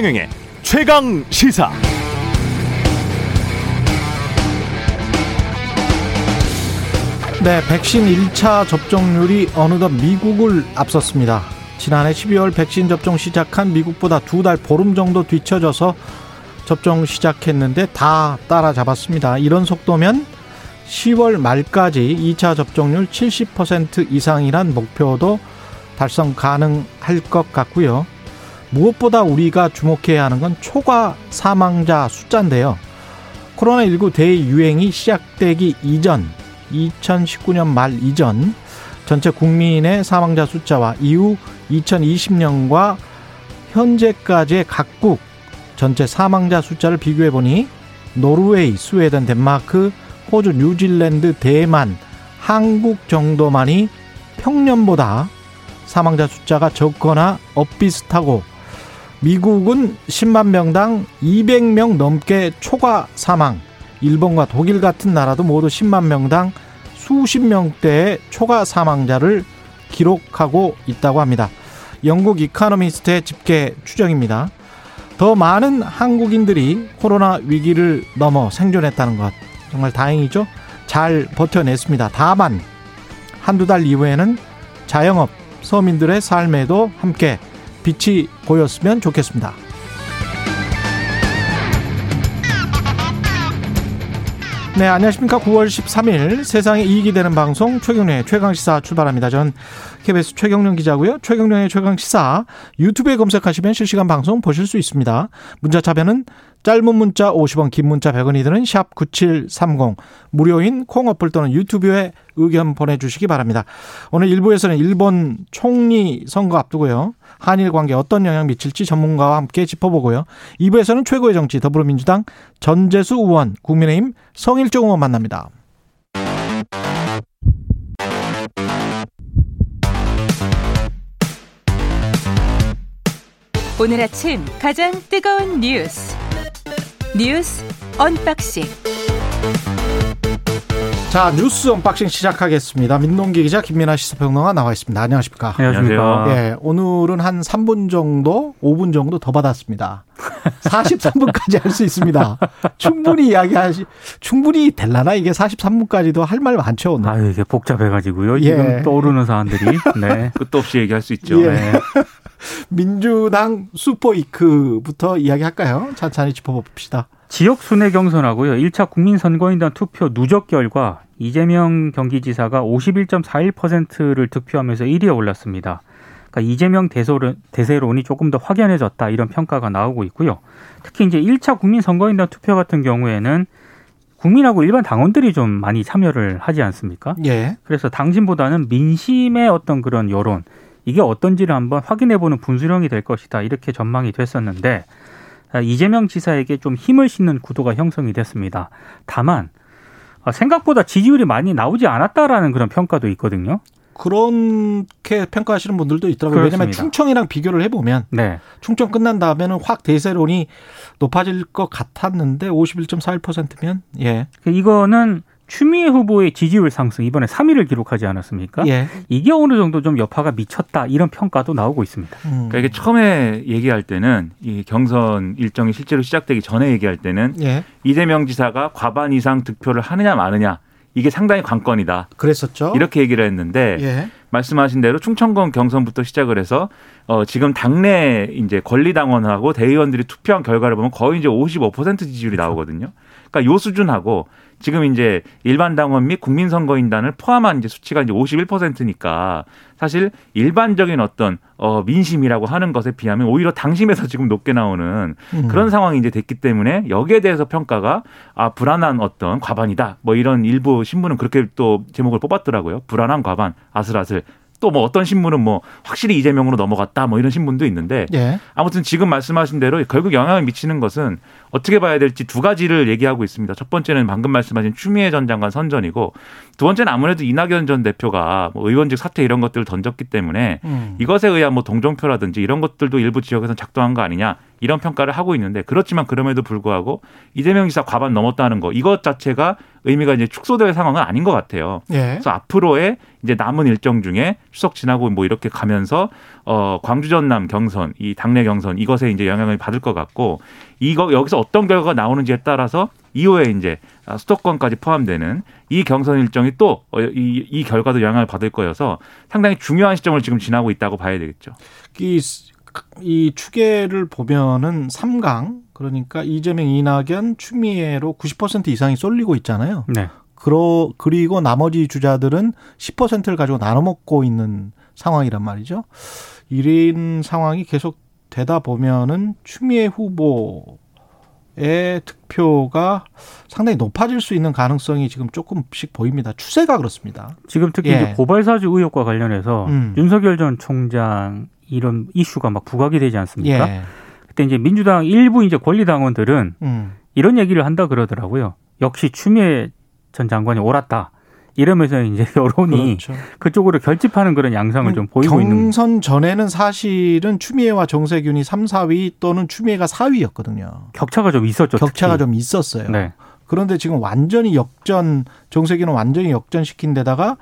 최경영의 최강 시사. 네, 백신 1차 접종률이 어느덧 미국을 앞섰습니다. 지난해 12월 백신 접종 시작한 미국보다 두 달 보름 정도 뒤쳐져서 접종 시작했는데 다 따라잡았습니다. 이런 속도면 10월 말까지 2차 접종률 70% 이상이란 목표도 달성 가능할 것 같고요. 무엇보다 우리가 주목해야 하는 건 초과 사망자 숫자인데요. 코로나19 대유행이 시작되기 이전 2019년 말 이전 전체 국민의 사망자 숫자와 이후 2020년과 현재까지의 각국 전체 사망자 숫자를 비교해 보니 노르웨이, 스웨덴, 덴마크, 호주, 뉴질랜드, 대만, 한국 정도만이 평년보다 사망자 숫자가 적거나 엇비슷하고 미국은 10만 명당 200명 넘게 초과 사망, 일본과 독일 같은 나라도 모두 10만 명당 수십 명대의 초과 사망자를 기록하고 있다고 합니다. 영국 이카노미스트의 집계 추정입니다. 더 많은 한국인들이 코로나 위기를 넘어 생존했다는 것 정말 다행이죠. 잘 버텨냈습니다. 다만 한두 달 이후에는 자영업 서민들의 삶에도 함께 빛이 보였으면 좋겠습니다. 네, 안녕하십니까. 9월 13일 세상에 이익이 되는 방송 최경련의 최강시사 출발합니다. 전 KBS 최경련 기자고요. 최경련의 최강시사 유튜브에 검색하시면 실시간 방송 보실 수 있습니다. 문자 차변은 짧은 문자 50원, 긴 문자 100원이 드는 샵 9730 무료인 콩 어플 또는 유튜브에 의견 보내주시기 바랍니다. 오늘 1부에서는 일본 총리 선거 앞두고요. 한일 관계 어떤 영향 미칠지 전문가와 함께 짚어보고요. 2부에서는 최고의 정치 더불어민주당 전재수 의원, 국민의힘 성일종 의원 만납니다. 오늘 아침 가장 뜨거운 뉴스 뉴스 unboxing 자 뉴스 unboxing 시작하겠습니다. 민동기 기자 김민아 시사평론가 나와 있습니다. 안녕하십니까? 안녕하십니까? 예, 오늘은 한 3분 정도, 5분 정도 더 받았습니다. 43분까지 할 수 있습니다. 충분히 이야기하시, 충분히 될라나 이게 43분까지도 할 말 많죠. 오늘. 아유, 이게 복잡해가지고요. 예. 지금 떠오르는 사안들이. 네. 끝도 없이 얘기할 수 있죠. 예. 네. 민주당 슈퍼이크부터 이야기할까요? 천천히 짚어봅시다. 지역 순회 경선하고요. 1차 국민선거인단 투표 누적 결과 이재명 경기지사가 51.41%를 득표하면서 1위에 올랐습니다. 그러니까 이재명 대세론, 대세론이 조금 더 확연해졌다 이런 평가가 나오고 있고요. 특히 이제 1차 국민선거인단 투표 같은 경우에는 국민하고 일반 당원들이 좀 많이 참여를 하지 않습니까? 예. 그래서 당신보다는 민심의 어떤 그런 여론 이게 어떤지를 한번 확인해보는 분수령이 될 것이다 이렇게 전망이 됐었는데 아, 이재명 지사에게 좀 힘을 싣는 구도가 형성이 됐습니다. 다만 아, 생각보다 지지율이 많이 나오지 않았다라는 그런 평가도 있거든요. 그렇게 평가하시는 분들도 있더라고요. 왜냐하면 그렇습니다. 충청이랑 비교를 해보면 네. 충청 끝난 다음에는 확 대세론이 높아질 것 같았는데 51.41%면 예. 이거는 추미애 후보의 지지율 상승 이번에 3위를 기록하지 않았습니까? 예. 이게 어느 정도 좀 여파가 미쳤다 이런 평가도 나오고 있습니다. 음. 그러니까 이게 처음에 얘기할 때는 이 경선 일정이 실제로 시작되기 전에 얘기할 때는 예. 이재명 지사가 과반 이상 득표를 하느냐 마느냐 이게 상당히 관건이다. 그랬었죠. 이렇게 얘기를 했는데 예. 말씀하신 대로 충청권 경선부터 시작을 해서 어 지금 당내 이제 권리당원하고 대의원들이 투표한 결과를 보면 거의 이제 55% 지지율이 나오거든요. 그러니까 요 수준하고 지금 이제 일반 당원 및 국민선거인단을 포함한 이제 수치가 이제 51%니까 사실 일반적인 어떤 어 민심이라고 하는 것에 비하면 오히려 당심에서 지금 높게 나오는 음. 그런 상황이 이제 됐기 때문에 여기에 대해서 평가가 아 불안한 어떤 과반이다 뭐 이런 일부 신문은 그렇게 또 제목을 뽑았더라고요 불안한 과반 아슬아슬 또뭐 어떤 신문은 뭐 확실히 이재명으로 넘어갔다 뭐 이런 신문도 있는데 예. 아무튼 지금 말씀하신 대로 결국 영향을 미치는 것은 어떻게 봐야 될지 두 가지를 얘기하고 있습니다. 첫 번째는 방금 말씀하신 추미애 전 장관 선전이고 두 번째는 아무래도 이낙연 전 대표가 뭐 의원직 사퇴 이런 것들을 던졌기 때문에 음. 이것에 의한 뭐 동정표라든지 이런 것들도 일부 지역에서는 작동한 거 아니냐 이런 평가를 하고 있는데 그렇지만 그럼에도 불구하고 이재명 지사 과반 넘었다는 거 이것 자체가 의미가 이제 축소될 상황은 아닌 것 같아요. 예. 그래서 앞으로의 이제 남은 일정 중에 추석 지나고 뭐 이렇게 가면서 어 광주 전남 경선 이 당내 경선 이것에 이제 영향을 받을 것 같고 이거 여기서 어떤 결과가 나오는지에 따라서 이후에 이제 수도권까지 포함되는 이 경선 일정이 또이 어, 이 결과도 영향을 받을 거여서 상당히 중요한 시점을 지금 지나고 있다고 봐야 되겠죠. 이, 이 추계를 보면은 3강 그러니까 이재명, 이낙연, 추미애로 90% 이상이 쏠리고 있잖아요. 네. 그러, 그리고 나머지 주자들은 10%를 가지고 나눠 먹고 있는 상황이란 말이죠. 이런 상황이 계속 되다 보면은 추미애 후보의 득표가 상당히 높아질 수 있는 가능성이 지금 조금씩 보입니다. 추세가 그렇습니다. 지금 특히 예. 이제 고발사주 의혹과 관련해서 음. 윤석열 전 총장 이런 이슈가 막 부각이 되지 않습니까? 예. 그때 이제 민주당 일부 이제 권리당원들은 음. 이런 얘기를 한다 그러더라고요. 역시 추미애 전 장관이 옳았다. 이러면서 이제 여론이 그렇죠. 그쪽으로 결집하는 그런 양상을 좀 보이고 있는 경선 전에는 사실은 추미애와 정세균이 3, 4위 또는 추미애가 4위였거든요. 격차가 좀 있었죠. 격차가 특히. 좀 있었어요. 네. 그런데 지금 완전히 역전 정세균은 완전히 역전시킨 데다가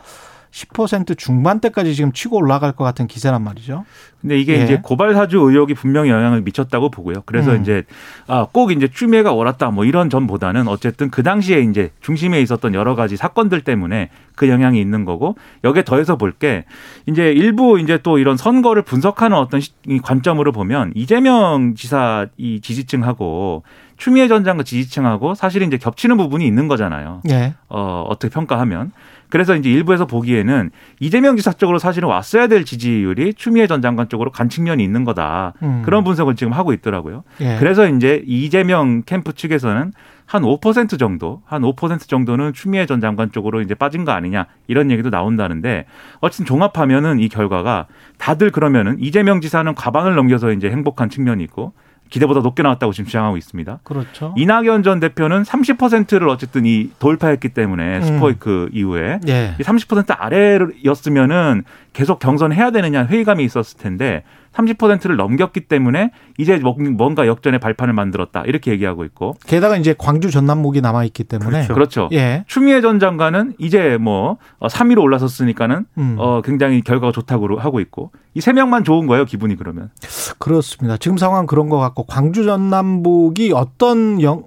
10% 중반대까지 지금 치고 올라갈 것 같은 기세란 말이죠. 근데 이게 예. 이제 고발 사주 의혹이 분명히 영향을 미쳤다고 보고요. 그래서 음. 이제 아, 꼭 이제 추미애가 옳았다 뭐 이런 점보다는 어쨌든 그 당시에 이제 중심에 있었던 여러 가지 사건들 때문에 그 영향이 있는 거고 여기에 더해서 볼 게 이제 일부 이제 또 이런 선거를 분석하는 어떤 관점으로 보면 이재명 지사 이 지지층하고 추미애 전 장관 지지층하고 사실 이제 겹치는 부분이 있는 거잖아요. 예. 어, 어떻게 평가하면. 그래서 이제 일부에서 보기에는 이재명 지사 쪽으로 사실은 왔어야 될 지지율이 추미애 전 장관 쪽으로 간 측면이 있는 거다. 음. 그런 분석을 지금 하고 있더라고요. 예. 그래서 이제 이재명 캠프 측에서는 한 5% 정도, 한 5% 정도는 추미애 전 장관 쪽으로 이제 빠진 거 아니냐 이런 얘기도 나온다는데 어쨌든 종합하면은 이 결과가 다들 그러면은 이재명 지사는 과반을 넘겨서 이제 행복한 측면이 있고 기대보다 높게 나왔다고 지금 주장하고 있습니다. 그렇죠. 이낙연 전 대표는 30%를 어쨌든 이 돌파했기 때문에 음. 스포이크 이후에 예. 이30% 아래였으면은 계속 경선해야 되느냐 회의감이 있었을 텐데 30%를 넘겼기 때문에 이제 뭔가 역전의 발판을 만들었다 이렇게 얘기하고 있고 게다가 이제 광주 전남목이 남아 있기 때문에 그렇죠. 그렇죠. 예. 추미애 전 장관은 이제 뭐 3위로 올라섰으니까는 음. 어 굉장히 결과가 좋다고 하고 있고 이 세 명만 좋은 거예요 기분이 그러면 그렇습니다. 지금 상황 그런 것 같고 광주 전남북이 어떤 영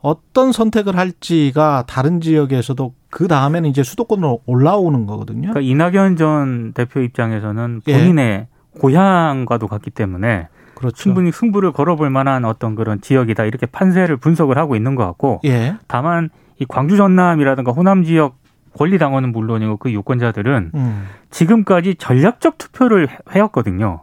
어떤 선택을 할지가 다른 지역에서도 그 다음에는 이제 수도권으로 올라오는 거거든요. 그러니까 이낙연 전 대표 입장에서는 예. 본인의 고향과도 같기 때문에 그렇죠. 충분히 승부를 걸어볼 만한 어떤 그런 지역이다 이렇게 판세를 분석을 하고 있는 것 같고 예. 다만 이 광주 전남이라든가 호남 지역 권리 당원은 물론이고 그 유권자들은 음. 지금까지 전략적 투표를 해- 해왔거든요.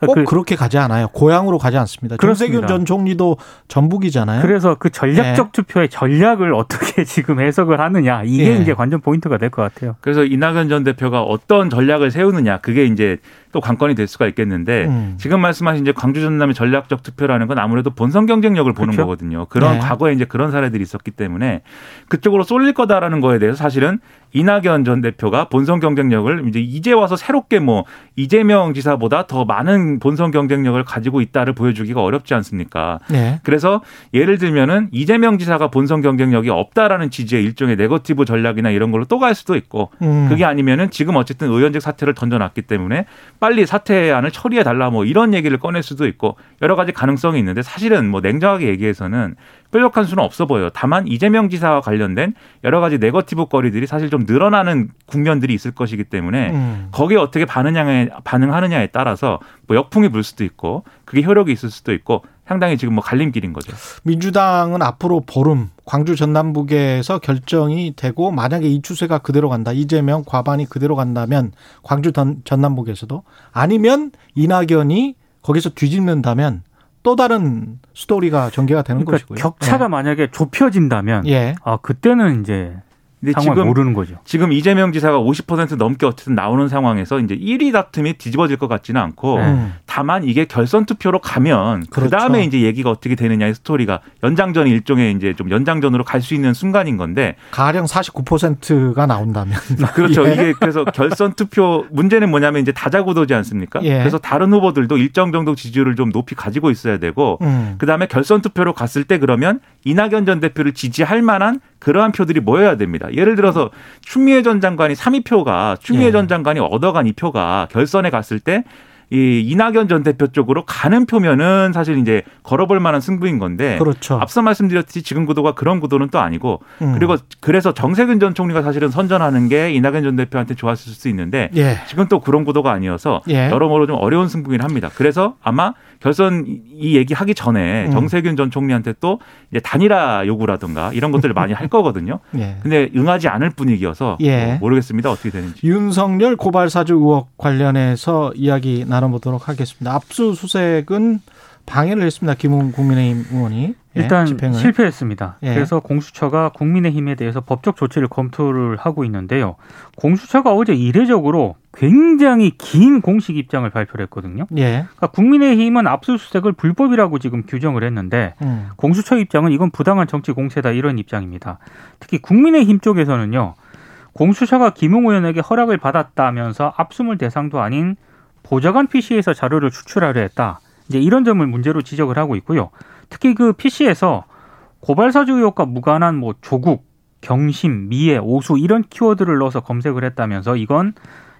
꼭 그러니까 그- 그렇게 가지 않아요. 고향으로 가지 않습니다. 그렇습니다. 정세균 전 총리도 전북이잖아요. 그래서 그 전략적 네. 투표의 전략을 어떻게 지금 해석을 하느냐 이게 예. 이제 관전 포인트가 될 것 같아요. 그래서 이낙연 전 대표가 어떤 전략을 세우느냐 그게 이제 또 관건이 될 수가 있겠는데 음. 지금 말씀하신 이제 광주 전남의 전략적 투표라는 건 아무래도 본선 경쟁력을 보는 그렇죠. 거거든요. 그런 네. 과거에 이제 그런 사례들이 있었기 때문에 그쪽으로 쏠릴 거다라는 거에 대해서 사실은 이낙연 전 대표가 본선 경쟁력을 이제 이제 와서 새롭게 뭐 이재명 지사보다 더 많은 본선 경쟁력을 가지고 있다를 보여주기가 어렵지 않습니까? 네. 그래서 예를 들면은 이재명 지사가 본선 경쟁력이 없다라는 지지의 일종의 네거티브 전략이나 이런 걸로 또 갈 수도 있고 음. 그게 아니면은 지금 어쨌든 의원직 사퇴를 던져놨기 때문에 빨리 사퇴안을 처리해 달라 뭐 이런 얘기를 꺼낼 수도 있고 여러 가지 가능성이 있는데 사실은 뭐 냉정하게 얘기해서는 뾰족한 수는 없어 보여요. 다만 이재명 지사와 관련된 여러 가지 네거티브 거리들이 사실 좀 늘어나는 국면들이 있을 것이기 때문에 음. 거기에 어떻게 반응하느냐에, 반응하느냐에 따라서 뭐 역풍이 불 수도 있고 그게 효력이 있을 수도 있고 상당히 지금 뭐 갈림길인 거죠. 민주당은 앞으로 보름 광주 전남북에서 결정이 되고 만약에 이 추세가 그대로 간다. 이재명 과반이 그대로 간다면 광주 전- 전남북에서도 아니면 이낙연이 거기서 뒤집는다면 또 다른 스토리가 전개가 되는 그러니까 것이고요. 격차가 만약에 좁혀진다면 예. 아 그때는 이제 근데 지금 모르는 거죠. 지금 이재명 지사가 50% 넘게 어쨌든 나오는 상황에서 이제 1위 다툼이 뒤집어질 것 같지는 않고 네. 음. 다만 이게 결선 투표로 가면 그 그렇죠. 다음에 이제 얘기가 어떻게 되느냐의 스토리가 연장전이 일종의 이제 좀 연장전으로 갈 수 있는 순간인 건데 가령 49%가 나온다면 그렇죠. 예. 이게 그래서 결선 투표 문제는 뭐냐면 이제 다자구도지 않습니까? 예. 그래서 다른 후보들도 일정 정도 지지율을 좀 높이 가지고 있어야 되고 음. 그다음에 결선 투표로 갔을 때 그러면 이낙연 전 대표를 지지할 만한 그러한 표들이 모여야 됩니다. 예를 들어서 추미애 전 장관이 3위 표가 추미애 예. 전 장관이 얻어간 이 표가 결선에 갔을 때 이 이낙연 전 대표 쪽으로 가는 표면은 사실 이제 걸어볼 만한 승부인 건데 그렇죠. 앞서 말씀드렸듯이 지금 구도가 그런 구도는 또 아니고 음. 그리고 그래서 정세균 전 총리가 사실은 선전하는 게 이낙연 전 대표한테 좋았을 수 있는데 예. 지금 또 그런 구도가 아니어서 예. 여러모로 좀 어려운 승부긴 합니다. 그래서 아마 결선 이 얘기 하기 전에 음. 정세균 전 총리한테 또 이제 단일화 요구라든가 이런 것들을 많이 할 거거든요. 예. 근데 응하지 않을 분위기여서 예. 뭐 모르겠습니다. 어떻게 되는지. 윤석열 고발 사주 의혹 관련해서 이야기 나 눠보도록 하겠습니다. 압수수색은 방해를 했습니다. 김웅 국민의힘 의원이 예, 일단 집행을. 실패했습니다. 예. 그래서 공수처가 국민의힘에 대해서 법적 조치를 검토를 하고 있는데요. 공수처가 어제 이례적으로 굉장히 긴 공식 입장을 발표를 했거든요. 예. 그러니까 국민의힘은 압수수색을 불법이라고 지금 규정을 했는데 음. 공수처 입장은 이건 부당한 정치 공세다 이런 입장입니다. 특히 국민의힘 쪽에서는요. 공수처가 김웅 의원에게 허락을 받았다면서 압수물 대상도 아닌 보좌관 PC에서 자료를 추출하려 했다. 이제 이런 점을 문제로 지적을 하고 있고요. 특히 그 PC에서 고발사주 의혹과 무관한 뭐 조국, 경심, 미애, 오수 이런 키워드를 넣어서 검색을 했다면서 이건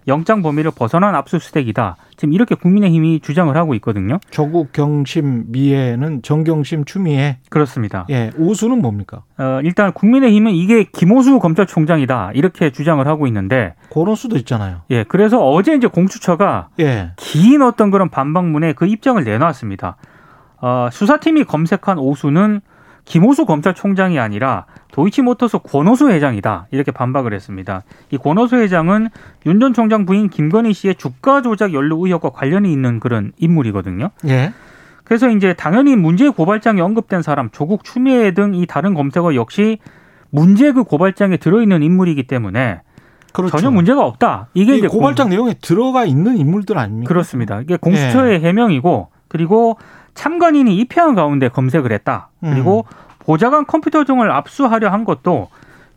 영장 범위를 벗어난 압수수색이다. 지금 이렇게 국민의힘이 주장을 하고 있거든요. 조국 경심 미애는 정경심 추미애. 그렇습니다. 예. 오수는 뭡니까? 어, 일단 국민의힘은 이게 김호수 검찰총장이다 이렇게 주장을 하고 있는데 그런 수도 있잖아요. 예 그래서 어제 이제 공수처가 예. 긴 어떤 그런 반박문에 그 입장을 내놨습니다. 어, 수사팀이 검색한 오수는 김호수 검찰총장이 아니라 도이치모터스 권오수 회장이다 이렇게 반박을 했습니다. 이 권오수 회장은 윤 전 총장 부인 김건희 씨의 주가 조작 연루 의혹과 관련이 있는 그런 인물이거든요. 예. 그래서 이제 당연히 문제 고발장에 언급된 사람 조국 추미애 등 이 다른 검색어 역시 문제 그 고발장에 들어있는 인물이기 때문에 그렇죠. 전혀 문제가 없다. 이게 이 이제 고발장 공- 내용에 들어가 있는 인물들 아닙니까? 그렇습니다. 이게 공수처의 해명이고 그리고 참관인이 입회한 가운데 검색을 했다. 그리고 보좌관 컴퓨터 등을 압수하려 한 것도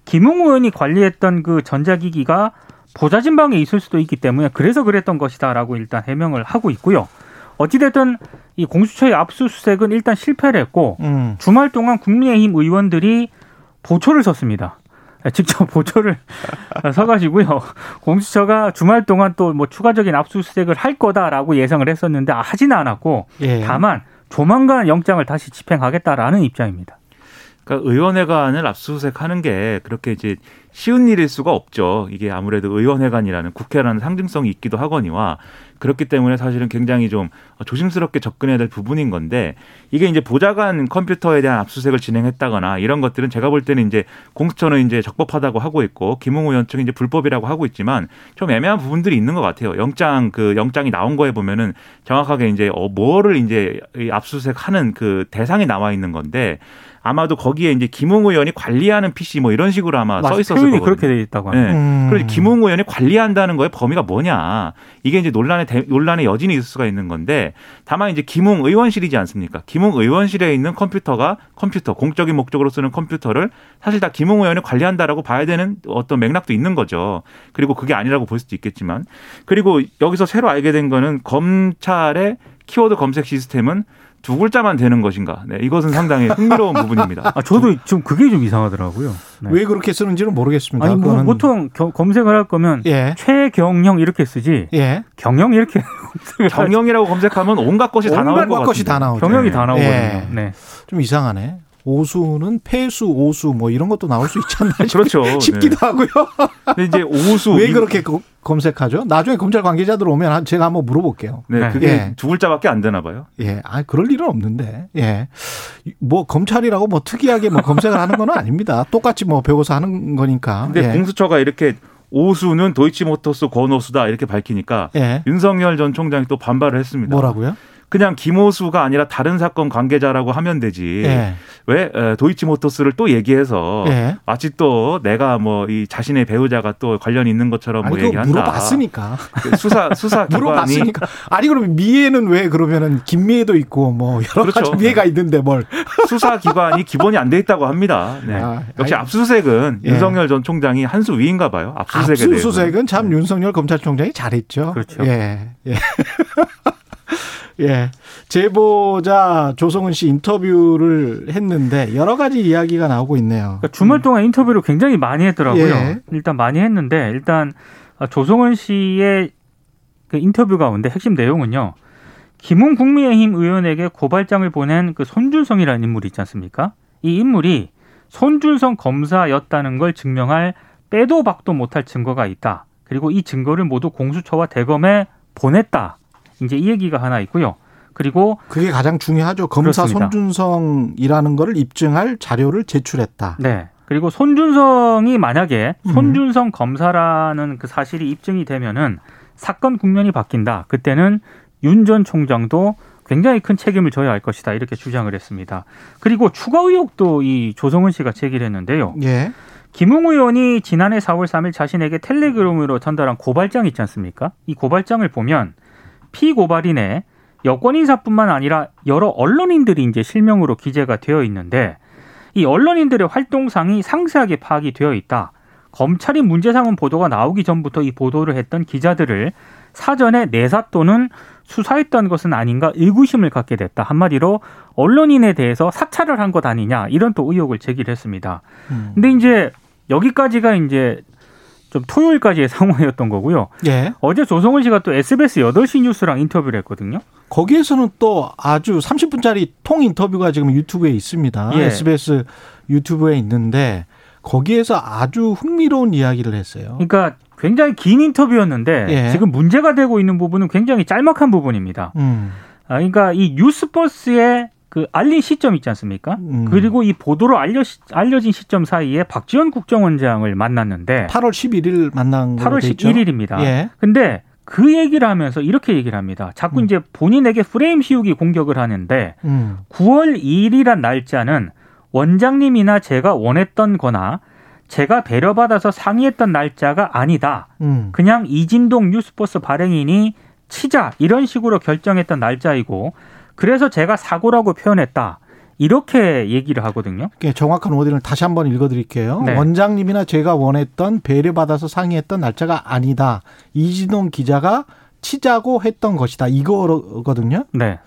김웅 의원이 관리했던 그 전자기기가 보좌진방에 있을 수도 있기 때문에 그래서 그랬던 것이다라고 일단 해명을 하고 있고요. 어찌됐든 이 공수처의 압수수색은 일단 실패를 했고 음. 주말 동안 국민의힘 의원들이 보초를 섰습니다. 직접 보초를 서가지고요. 공수처가 주말 동안 또 뭐 추가적인 압수수색을 할 거다라고 예상을 했었는데 아, 하지는 않았고 예. 다만 조만간 영장을 다시 집행하겠다라는 입장입니다. 그러니까 의원회관을 압수수색하는 게 그렇게 이제 쉬운 일일 수가 없죠. 이게 아무래도 의원회관이라는 국회라는 상징성이 있기도 하거니와 그렇기 때문에 사실은 굉장히 좀 조심스럽게 접근해야 될 부분인 건데 이게 이제 보좌관 컴퓨터에 대한 압수수색을 진행했다거나 이런 것들은 제가 볼 때는 이제 공수처는 이제 적법하다고 하고 있고 김웅 의원 측은 이제 불법이라고 하고 있지만 좀 애매한 부분들이 있는 것 같아요. 영장 그 영장이 나온 거에 보면은 정확하게 이제 어 뭐를 이제 이 압수수색하는 그 대상이 나와 있는 건데 아마도 거기에 이제 김웅 의원이 관리하는 PC 뭐 이런 식으로 아마 써 있었을 거거든요. 그렇게 돼 있다고 합니다. 네. 음. 그래서 김웅 의원이 관리한다는 거의 범위가 뭐냐. 이게 이제 논란의 대- 논란의 여진이 있을 수가 있는 건데 다만 이제 김웅 의원실이지 않습니까? 김웅 의원실에 있는 컴퓨터가 컴퓨터 공적인 목적으로 쓰는 컴퓨터를 사실 다 김웅 의원이 관리한다라고 봐야 되는 어떤 맥락도 있는 거죠. 그리고 그게 아니라고 볼 수도 있겠지만 그리고 여기서 새로 알게 된 거는 검찰의 키워드 검색 시스템은 두 글자만 되는 것인가? 네, 이것은 상당히 흥미로운 부분입니다. 아, 저도 지금 그게 좀 이상하더라고요. 네. 왜 그렇게 쓰는지는 모르겠습니다. 아니 뭐 보통 겨- 검색을 할 거면 예. 최경영 이렇게 쓰지 예. 경영 이렇게. 경영이라고 검색하면 온갖 것이 다 온갖 것 것이 다. 나오죠. 경영이 다 나오거든요. 예. 네. 좀 이상하네. 오수는 폐수, 오수 뭐 이런 것도 나올 수 있지 않나 그렇죠. 싶기도 하고요. 근데 이제 오수 왜 이- 그렇게 거- 검색하죠? 나중에 검찰 관계자들 오면 한- 제가 한번 물어볼게요. 네, 네. 그게 예. 두 글자밖에 안 되나 봐요. 예, 아 그럴 일은 없는데, 예, 뭐 검찰이라고 뭐 특이하게 뭐 검색을 하는 건 아닙니다. 똑같이 뭐 배워서 하는 거니까. 근데 예. 공수처가 이렇게 오수는 도이치모터스 권오수다 이렇게 밝히니까 예. 윤석열 전 총장이 또 반발을 했습니다. 뭐라고요? 그냥 김호수가 아니라 다른 사건 관계자라고 하면 되지. 예. 왜 에, 도이치모터스를 또 얘기해서 예. 마치 또 내가 뭐 이 자신의 배우자가 또 관련이 있는 것처럼 아니 뭐 얘기한다. 물어봤으니까. 그 수사 수사 물어봤으니까. 아니 그러면 미애는 왜 그러면은 김미애도 있고 뭐 여러 그렇죠. 가지 미애가 있는데 뭘? 수사 기관이 기본이 안 돼 있다고 합니다. 네. 아, 역시 아니, 압수수색은 예. 윤석열 전 총장이 한 수 위인가 봐요. 압수수색에. 압수수색은 참 윤석열 검찰총장이 잘했죠. 그렇죠. 예. 예. 예. 제보자 조성은 씨 인터뷰를 했는데 여러 가지 이야기가 나오고 있네요. 그러니까 주말 동안 인터뷰를 굉장히 많이 했더라고요. 예. 일단 많이 했는데 일단 조성은 씨의 그 인터뷰 가운데 핵심 내용은요. 김웅 국민의힘 의원에게 고발장을 보낸 그 손준성이라는 인물이 있지 않습니까? 이 인물이 손준성 검사였다는 걸 증명할 빼도 박도 못할 증거가 있다. 그리고 이 증거를 모두 공수처와 대검에 보냈다. 이제 이 얘기가 하나 있고요. 그리고 그게 가장 중요하죠. 검사 그렇습니다. 손준성이라는 거를 입증할 자료를 제출했다. 네. 그리고 손준성이 만약에 음. 손준성 검사라는 그 사실이 입증이 되면은 사건 국면이 바뀐다. 그때는 윤 전 총장도 굉장히 큰 책임을 져야 할 것이다. 이렇게 주장을 했습니다. 그리고 추가 의혹도 이 조성은 씨가 제기를 했는데요. 예. 김웅 의원이 지난해 4월 3일 자신에게 텔레그램으로 전달한 고발장 있지 않습니까? 이 고발장을 보면 피고발인의 여권 인사뿐만 아니라 여러 언론인들이 이제 실명으로 기재가 되어 있는데 이 언론인들의 활동상이 상세하게 파악이 되어 있다. 검찰이 문제 삼은 보도가 나오기 전부터 이 보도를 했던 기자들을 사전에 내사 또는 수사했던 것은 아닌가 의구심을 갖게 됐다. 한마디로 언론인에 대해서 사찰을 한 것 아니냐 이런 또 의혹을 제기를 했습니다. 음. 근데 이제 여기까지가 이제 좀 토요일까지의 상황이었던 거고요. 예. 어제 조성은 씨가 또 SBS 8시 뉴스랑 인터뷰를 했거든요. 거기에서는 또 아주 30분짜리 통 인터뷰가 지금 유튜브에 있습니다. 예. SBS 유튜브에 있는데 거기에서 아주 흥미로운 이야기를 했어요. 그러니까 굉장히 긴 인터뷰였는데 예. 지금 문제가 되고 있는 부분은 굉장히 짤막한 부분입니다. 음. 아, 그러니까 이 뉴스버스의 그 알린 시점 있지 않습니까? 음. 그리고 이 보도로 알려 알려진 시점 사이에 박지원 국정원장을 만났는데 8월 11일 만난 걸로 8월 돼 있죠? 11일입니다. 예. 근데 그 얘기를 하면서 이렇게 얘기를 합니다. 자꾸 음. 이제 본인에게 프레임 씌우기 공격을 하는데 음. 9월 2일이란 날짜는 원장님이나 제가 원했던 거나 제가 배려받아서 상의했던 날짜가 아니다. 음. 그냥 이진동 뉴스버스 발행인이 치자 이런 식으로 결정했던 날짜이고 그래서 제가 사고라고 표현했다. 이렇게 얘기를 하거든요. 정확한 워딩을 다시 한번 읽어드릴게요. 네. 원장님이나 제가 원했던 배려받아서 상의했던 날짜가 아니다. 이진동 기자가 치자고 했던 것이다. 이거거든요. 네.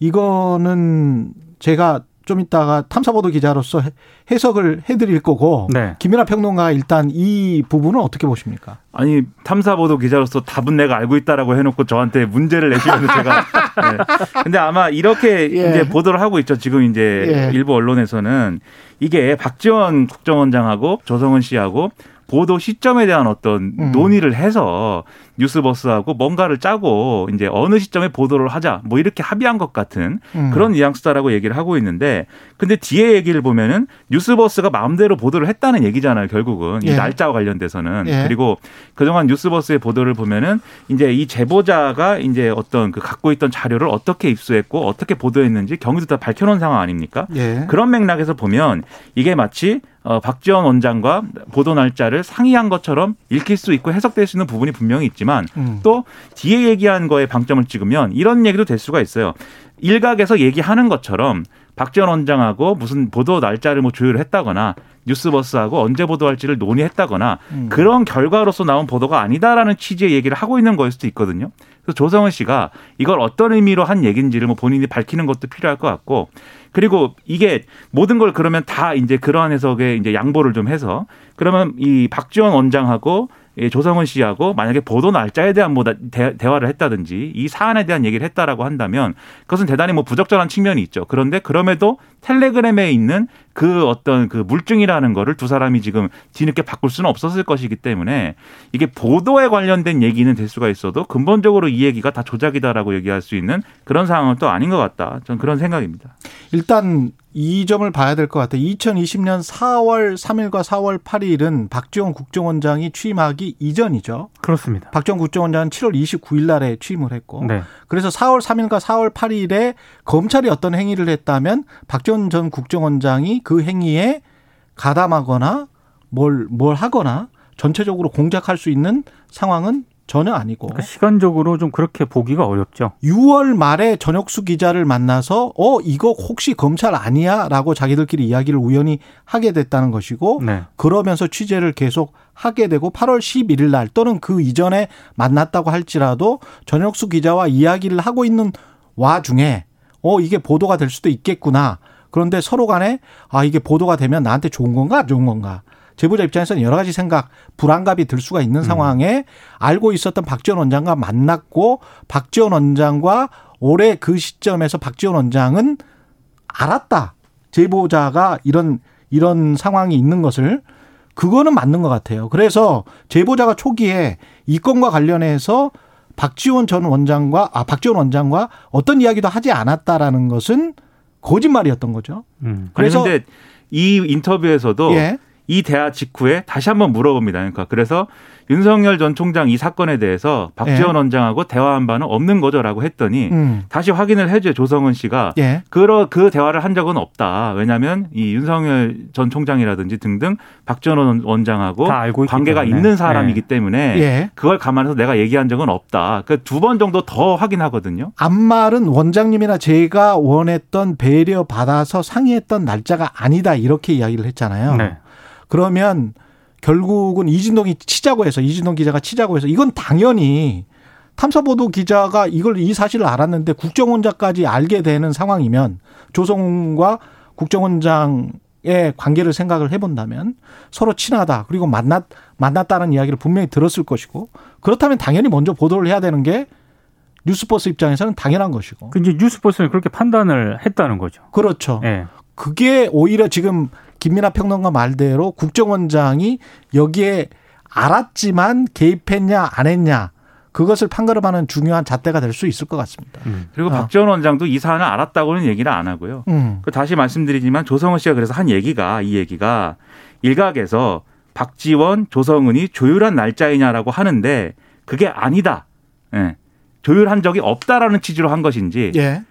이거는 제가 좀 이따가 탐사보도 기자로서 해- 해석을 해드릴 거고 네. 김연아 평론가가 일단 이 부분은 어떻게 보십니까? 아니 탐사보도 기자로서 답은 내가 알고 있다라고 해놓고 저한테 문제를 내시면서 제가 네. 근데 아마 이렇게 예. 이제 보도를 하고 있죠 지금 이제 예. 일부 언론에서는 이게 박지원 국정원장하고 조성은 씨하고 보도 시점에 대한 어떤 음. 논의를 해서 뉴스버스하고 뭔가를 짜고 이제 어느 시점에 보도를 하자 뭐 이렇게 합의한 것 같은 음. 그런 뉘앙스다라고 얘기를 하고 있는데 근데 뒤에 얘기를 보면은 뉴스버스가 마음대로 보도를 했다는 얘기잖아요 결국은 이 예. 날짜와 관련돼서는 예. 그리고 그동안 뉴스버스의 보도를 보면은 이제 이 제보자가 이제 어떤 그 갖고 있던 자료를 어떻게 입수했고 어떻게 보도했는지 경위도 다 밝혀놓은 상황 아닙니까? 예. 그런 맥락에서 보면 이게 마치 어, 박지원 원장과 보도 날짜를 상의한 것처럼 읽힐 수 있고 해석될 수 있는 부분이 분명히 있지만 음. 또 뒤에 얘기한 거에 방점을 찍으면 이런 얘기도 될 수가 있어요. 일각에서 얘기하는 것처럼 박지원 원장하고 무슨 보도 날짜를 뭐 조율했다거나 뉴스버스하고 언제 보도할지를 논의했다거나 음. 그런 결과로서 나온 보도가 아니다라는 취지의 얘기를 하고 있는 거일 수도 있거든요. 그래서 조성은 씨가 이걸 어떤 의미로 한 얘기인지를 뭐 본인이 밝히는 것도 필요할 것 같고 그리고 이게 모든 걸 그러면 다 이제 그러한 해석에 이제 양보를 좀 해서 그러면 이 박지원 원장하고 이 조성은 씨하고 만약에 보도 날짜에 대한 뭐 대, 대화를 했다든지 이 사안에 대한 얘기를 했다라고 한다면 그것은 대단히 뭐 부적절한 측면이 있죠. 그런데 그럼에도 텔레그램에 있는 그 어떤 그 물증이라는 거를 두 사람이 지금 뒤늦게 바꿀 수는 없었을 것이기 때문에 이게 보도에 관련된 얘기는 될 수가 있어도 근본적으로 이 얘기가 다 조작이다라고 얘기할 수 있는 그런 상황은 또 아닌 것 같다. 저는 그런 생각입니다. 일단 이 점을 봐야 될 것 같아요. 2020년 4월 3일과 4월 8일은 박지원 국정원장이 취임하기 이전이죠. 그렇습니다. 박지원 국정원장은 7월 29일 날에 취임을 했고. 네. 그래서 4월 3일과 4월 8일에 검찰이 어떤 행위를 했다면 박지원 전 국정원장이 그 행위에 가담하거나 뭘, 뭘 하거나 전체적으로 공작할 수 있는 상황은 전혀 아니고. 그러니까 시간적으로 좀 그렇게 보기가 어렵죠. 6월 말에 전혁수 기자를 만나서 어 이거 혹시 검찰 아니야라고 자기들끼리 이야기를 우연히 하게 됐다는 것이고 네. 그러면서 취재를 계속 하게 되고 8월 11일 날 또는 그 이전에 만났다고 할지라도 전혁수 기자와 이야기를 하고 있는 와중에 어 이게 보도가 될 수도 있겠구나. 그런데 서로 간에 아 이게 보도가 되면 나한테 좋은 건가 안 좋은 건가. 제보자 입장에서는 여러 가지 생각, 불안감이 들 수가 있는 상황에 알고 있었던 박지원 원장과 만났고 박지원 원장과 올해 그 시점에서 박지원 원장은 알았다. 제보자가 이런 이런 상황이 있는 것을 그거는 맞는 것 같아요. 그래서 제보자가 초기에 이 건과 관련해서 박지원 전 원장과 아 박지원 원장과 어떤 이야기도 하지 않았다라는 것은 거짓말이었던 거죠. 음. 그래서- 그런데 이 인터뷰에서도 예. 이 대화 직후에 다시 한번 물어봅니다. 그러니까 그래서 윤석열 전 총장 이 사건에 대해서 박지원 예. 원장하고 대화한 바는 없는 거죠라고 했더니 음. 다시 확인을 해줘요 조성은 씨가 예. 그러 그 대화를 한 적은 없다. 왜냐하면 이 윤석열 전 총장이라든지 등등 박지원 원- 원장하고 관계가 때문에. 있는 사람이기 때문에 예. 그걸 감안해서 내가 얘기한 적은 없다. 그 두 번 정도 더 확인하거든요. 앞말은 원장님이나 제가 원했던 배려 받아서 상의했던 날짜가 아니다 이렇게 이야기를 했잖아요. 네. 그러면 결국은 이진동이 치자고 해서 이진동 기자가 치자고 해서 이건 당연히 탐사보도 기자가 이걸 이 사실을 알았는데 국정원장까지 알게 되는 상황이면 조성과 국정원장의 관계를 생각을 해본다면 서로 친하다 그리고 만났 만났다는 이야기를 분명히 들었을 것이고 그렇다면 당연히 먼저 보도를 해야 되는 게 뉴스버스 입장에서는 당연한 것이고 그 이제 뉴스버스는 그렇게 판단을 했다는 거죠. 그렇죠. 예. 그게 오히려 지금 김민아 평론가 말대로 국정원장이 여기에 알았지만 개입했냐 안 했냐 그것을 판가름하는 중요한 잣대가 될 수 있을 것 같습니다. 음. 그리고 아. 박지원 원장도 이 사안을 알았다고는 얘기를 안 하고요. 음. 그 다시 말씀드리지만 조성은 씨가 그래서 한 얘기가 이 얘기가 일각에서 박지원, 조성은이 조율한 날짜이냐라고 하는데 그게 아니다. 예. 조율한 적이 없다라는 취지로 한 것인지 예.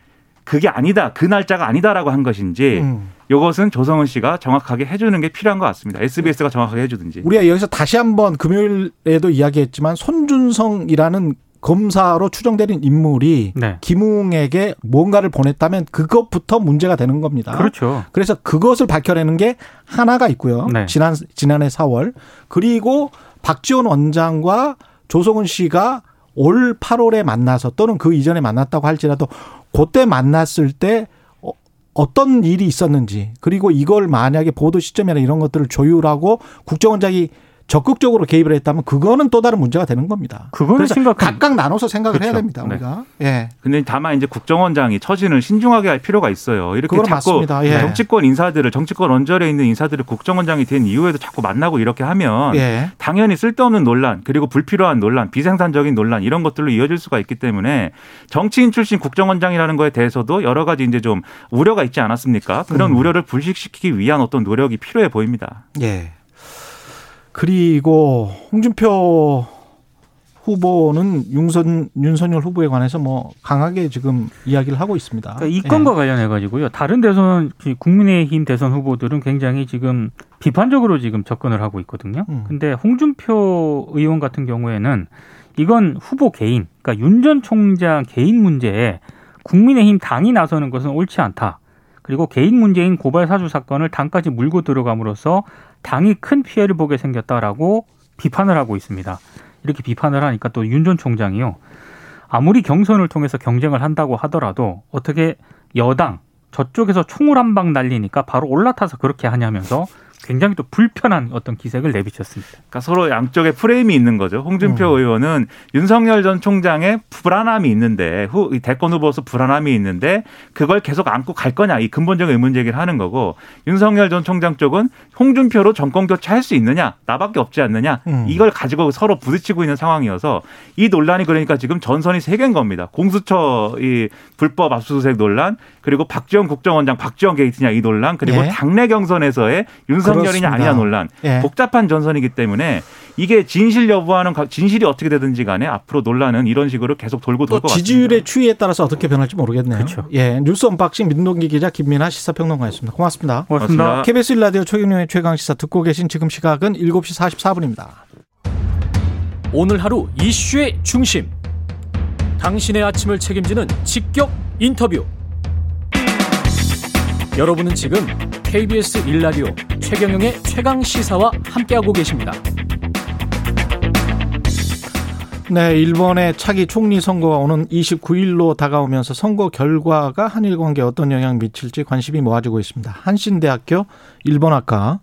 그게 아니다. 그 날짜가 아니다라고 한 것인지 음. 이것은 조성은 씨가 정확하게 해주는 게 필요한 것 같습니다. SBS가 정확하게 해주든지. 우리가 여기서 다시 한번 금요일에도 이야기했지만 손준성이라는 검사로 추정되는 인물이 네. 김웅에게 뭔가를 보냈다면 그것부터 문제가 되는 겁니다. 그렇죠. 그래서 그것을 밝혀내는 게 하나가 있고요. 네. 지난 지난해 4월 그리고 박지원 원장과 조성은 씨가 올 8월에 만나서 또는 그 이전에 만났다고 할지라도 그때 만났을 때 어- 어떤 일이 있었는지 그리고 이걸 만약에 보도 시점이나 이런 것들을 조율하고 국정원장이 적극적으로 개입을 했다면 그거는 또 다른 문제가 되는 겁니다. 그거는 심각한- 각각 나눠서 생각을 해야 그렇죠. 됩니다. 네. 우리가 예. 근데 다만 이제 국정원장이 처신을 신중하게 할 필요가 있어요. 이렇게 자꾸. 예. 정치권 인사들을 정치권 언저리에 있는 인사들을 국정원장이 된 이후에도 자꾸 만나고 이렇게 하면 예. 당연히 쓸데없는 논란 그리고 불필요한 논란 비생산적인 논란 이런 것들로 이어질 수가 있기 때문에 정치인 출신 국정원장이라는 거에 대해서도 여러 가지 이제 좀 우려가 있지 않았습니까? 그런 음. 우려를 불식시키기 위한 어떤 노력이 필요해 보입니다. 예. 그리고 홍준표 후보는 윤선 윤석열 후보에 관해서 뭐 강하게 지금 이야기를 하고 있습니다. 그러니까 이 건과 관련해 가지고요. 다른 대선 국민의힘 대선 후보들은 굉장히 지금 비판적으로 지금 접근을 하고 있거든요. 음. 근데 홍준표 의원 같은 경우에는 이건 후보 개인, 그러니까 윤 전 총장 개인 문제에 국민의힘 당이 나서는 것은 옳지 않다. 그리고 개인 문제인 고발 사주 사건을 당까지 물고 들어감으로써 당이 큰 피해를 보게 생겼다라고 비판을 하고 있습니다. 이렇게 비판을 하니까 또 윤 전 총장이요. 아무리 경선을 통해서 경쟁을 한다고 하더라도 어떻게 여당 저쪽에서 총을 한 방 날리니까 바로 올라타서 그렇게 하냐면서 굉장히 또 불편한 어떤 기색을 내비쳤습니다. 그러니까 서로 양쪽에 프레임이 있는 거죠. 홍준표 음. 의원은 윤석열 전 총장의 불안함이 있는데 후 대권 후보로서 불안함이 있는데 그걸 계속 안고 갈 거냐 이 근본적인 의문 제기를 하는 거고 윤석열 전 총장 쪽은 홍준표로 정권 교체할 수 있느냐 나밖에 없지 않느냐 음. 이걸 가지고 서로 부딪히고 있는 상황이어서 이 논란이 그러니까 지금 전선이 세 개인 겁니다. 공수처 이 불법 압수수색 논란 그리고 박지원 국정원장 박지원 게이트냐 이 논란 그리고 예. 당내 경선에서의 윤석열이냐 그렇습니다. 아니냐 논란 예. 복잡한 전선이기 때문에 이게 진실 여부와는 가- 진실이 어떻게 되든지 간에 앞으로 논란은 이런 식으로 계속 돌고 또 돌 것 같습니다. 지지율의 추이에 따라서 어떻게 변할지 모르겠네요. 그렇죠. 예, 뉴스 unboxing 민동기 기자 김민아 시사평론가였습니다. 고맙습니다. 고맙습니다. 고맙습니다. KBS 일라디오 최경영의 최강 시사 듣고 계신 지금 시각은 7시 44분입니다. 오늘 하루 이슈의 중심. 당신의 아침을 책임지는 직격 인터뷰. 여러분은 지금 KBS 일라디오 최경영의 최강 시사와 함께하고 계십니다. 네, 일본의 차기 총리 선거가 오는 29일로 다가오면서 선거 결과가 한일 관계에 어떤 영향 미칠지 관심이 모아지고 있습니다. 한신대학교 일본학과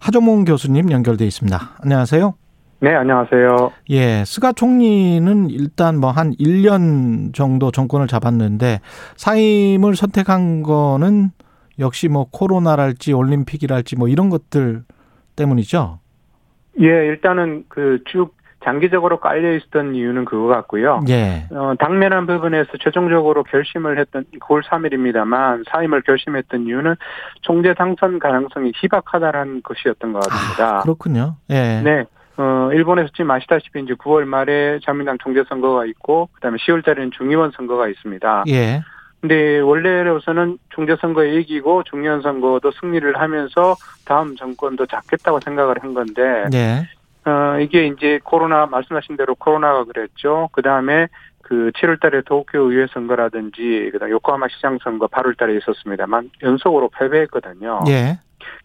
하정몽 교수님 연결돼 있습니다. 안녕하세요. 네, 안녕하세요. 예, 스가 총리는 일단 뭐 한 1년 정도 정권을 잡았는데 사임을 선택한 거는 역시 뭐 코로나랄지 올림픽이랄지 뭐 이런 것들 때문이죠. 예, 일단은 그쭉 장기적으로 깔려 있었던 이유는 그거 같고요. 예. 어, 당면한 부분에서 최종적으로 결심을 했던 9월 3일입니다만 사임을 결심했던 이유는 총재 당선 가능성이 희박하다라는 것이었던 것 같습니다. 아, 그렇군요. 예. 네. 어, 일본에서 지금 아시다시피 이제 9월 말에 자민당 총재 선거가 있고 그다음에 10월 달에는 중의원 선거가 있습니다. 예. 근데 원래로서는 총재 선거에 이기고 중의원 선거도 승리를 하면서 다음 정권도 잡겠다고 생각을 한 건데 예. 어, 이게 이제 코로나, 말씀하신 대로 코로나가 그랬죠. 그 다음에 그 7월 달에 도쿄 의회 선거라든지, 그 다음 요코하마 시장 선거 8월 달에 있었습니다만, 연속으로 패배했거든요. 예.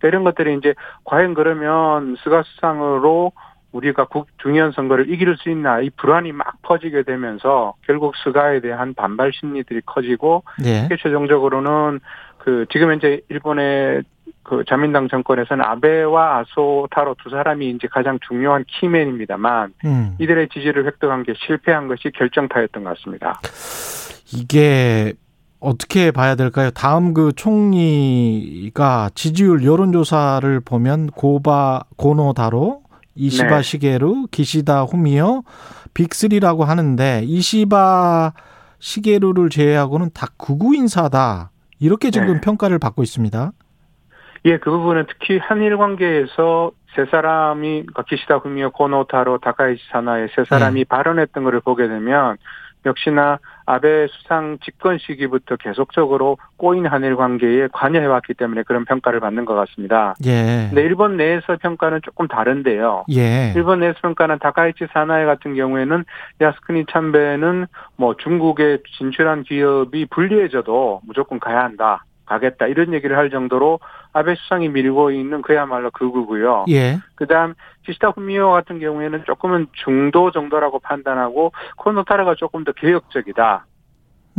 이런 것들이 이제, 과연 그러면 스가 수상으로 우리가 국 중의원 선거를 이길 수 있나, 이 불안이 막 퍼지게 되면서, 결국 스가에 대한 반발 심리들이 커지고, 예. 이게 최종적으로는 그 지금 현재 일본의 그 자민당 정권에서는 아베와 아소 타로 두 사람이 이제 가장 중요한 key man입니다만 음. 이들의 지지를 획득한 게 실패한 것이 결정타였던 것 같습니다. 이게 어떻게 봐야 될까요? 다음 그 총리가 지지율 여론조사를 보면 고바 고노다로 이시바 네. 시게루 기시다 후미오 빅3라고 하는데 이시바 시게루를 제외하고는 다 극우 인사다. 이렇게 지금 네. 평가를 받고 있습니다. 예, 그 부분은 특히 한일 관계에서 세 사람이 그러니까 기시다 후미오 고노타로 다카이치 사나의 세 사람이 발언했던 것을 보게 되면 역시나 아베 수상 집권 시기부터 계속적으로 꼬인 한일 관계에 관여해왔기 때문에 그런 평가를 받는 것 같습니다. 예. 근데 일본 내에서 평가는 조금 다른데요. 예. 일본 내에서 평가는 다카이치 사나이 같은 경우에는 야스쿠니 참배는 뭐 중국에 진출한 기업이 불리해져도 무조건 가야 한다. 가겠다. 이런 얘기를 할 정도로 아베 수상이 밀고 있는 그야말로 극우고요. 예. 그다음 기시다 후미오 같은 경우에는 조금은 중도 정도라고 판단하고 코노타르가 조금 더 개혁적이다.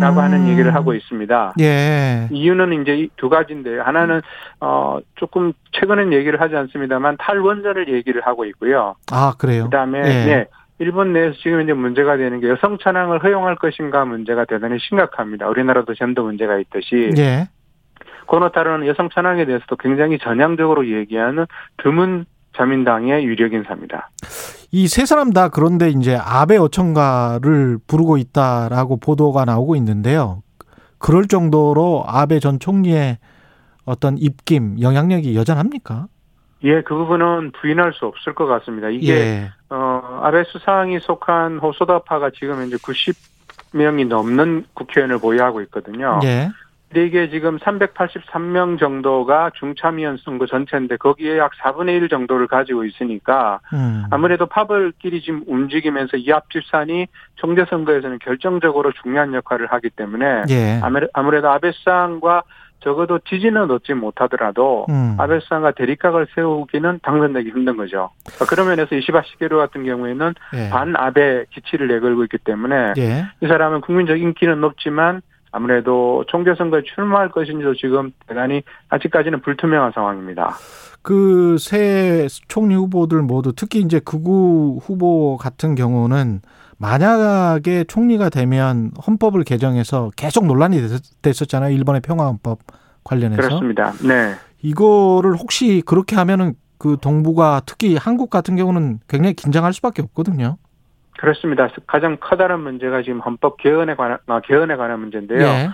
라고 하는 음. 얘기를 하고 있습니다. 예. 이유는 이제 이두 가지인데요. 하나는 어 조금 최근엔 얘기를 하지 않습니다만 탈원전을 얘기를 하고 있고요. 아, 그래요. 그다음에 예. 네. 일본 내에서 지금 이제 문제가 되는 게 여성 찬양을 허용할 것인가 문제가 대단히 심각합니다. 우리나라도 전도 문제가 있듯이 예. 코노타르는 여성 찬양에 대해서도 굉장히 전향적으로 얘기하는 드문 자민당의 유력 인사입니다. 이 세 사람 다 그런데 이제 아베 어청가를 부르고 있다라고 보도가 나오고 있는데요. 그럴 정도로 아베 전 총리의 어떤 입김, 영향력이 여전합니까? 예, 그 부분은 부인할 수 없을 것 같습니다. 이게 예. 어, 아베 수상이 속한 호소다파가 지금 이제 90명이 넘는 국회의원을 보유하고 있거든요. 예. 근데 이게 지금 383명 정도가 중참위원 선거 전체인데 거기에 약 4분의 1 정도를 가지고 있으니까 음. 아무래도 파벌끼리 지금 움직이면서 이 합집산이 총재 선거에서는 결정적으로 중요한 역할을 하기 때문에 예. 아무래- 아무래도 아베 수상과 적어도 지지는 얻지 못하더라도 음. 아베 수상과 대립각을 세우기는 당선되기 힘든 거죠. 그러니까 그런 면에서 이시바 시게루 같은 경우에는 예. 반 아베 기치를 내걸고 있기 때문에 예. 이 사람은 국민적 인기는 높지만 아무래도 총재 선거에 출마할 것인지도 지금 대단히 아직까지는 불투명한 상황입니다. 그 새 총리 후보들 모두 특히 이제 극우 후보 같은 경우는 만약에 총리가 되면 헌법을 개정해서 계속 논란이 됐었잖아요. 일본의 평화헌법 관련해서. 그렇습니다. 네. 이거를 혹시 그렇게 하면은 그 동북아 특히 한국 같은 경우는 굉장히 긴장할 수밖에 없거든요. 그렇습니다. 가장 커다란 문제가 지금 헌법 개헌에 관한 아, 개헌에 관한 문제인데요. 예.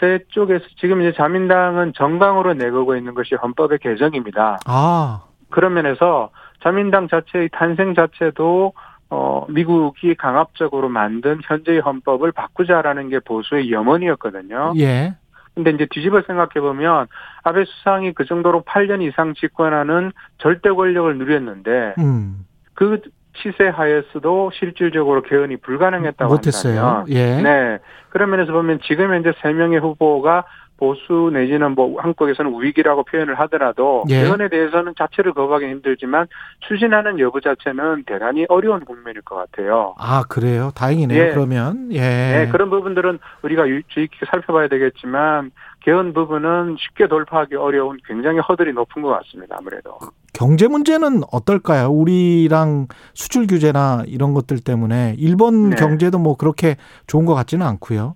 새 쪽에서 지금 이제 자민당은 정강으로 내걸고 있는 것이 헌법의 개정입니다. 아, 그런 면에서 자민당 자체의 탄생 자체도 어 미국이 강압적으로 만든 현재의 헌법을 바꾸자라는 게 보수의 염원이었거든요. 예. 근데 이제 뒤집어 생각해 보면 아베 수상이 그 정도로 8년 이상 집권하는 절대 권력을 누렸는데 음. 그 시세 하에서도 실질적으로 개헌이 불가능했다고 못했어요. 한다면 예. 네. 그런 면에서 보면 지금 현재 세 명의 후보가 보수 내지는 뭐 한국에서는 우익이라고 표현을 하더라도 예. 개헌에 대해서는 자체를 거부하기 힘들지만 추진하는 여부 자체는 대단히 어려운 국면일 것 같아요. 아, 그래요. 다행이네요. 예. 그러면. 예. 네, 그런 부분들은 우리가 유- 주의 깊게 살펴봐야 되겠지만 개헌 부분은 쉽게 돌파하기 어려운 굉장히 허들이 높은 것 같습니다. 아무래도. 경제 문제는 어떨까요? 우리랑 수출 규제나 이런 것들 때문에 일본 네. 경제도 뭐 그렇게 좋은 것 같지는 않고요.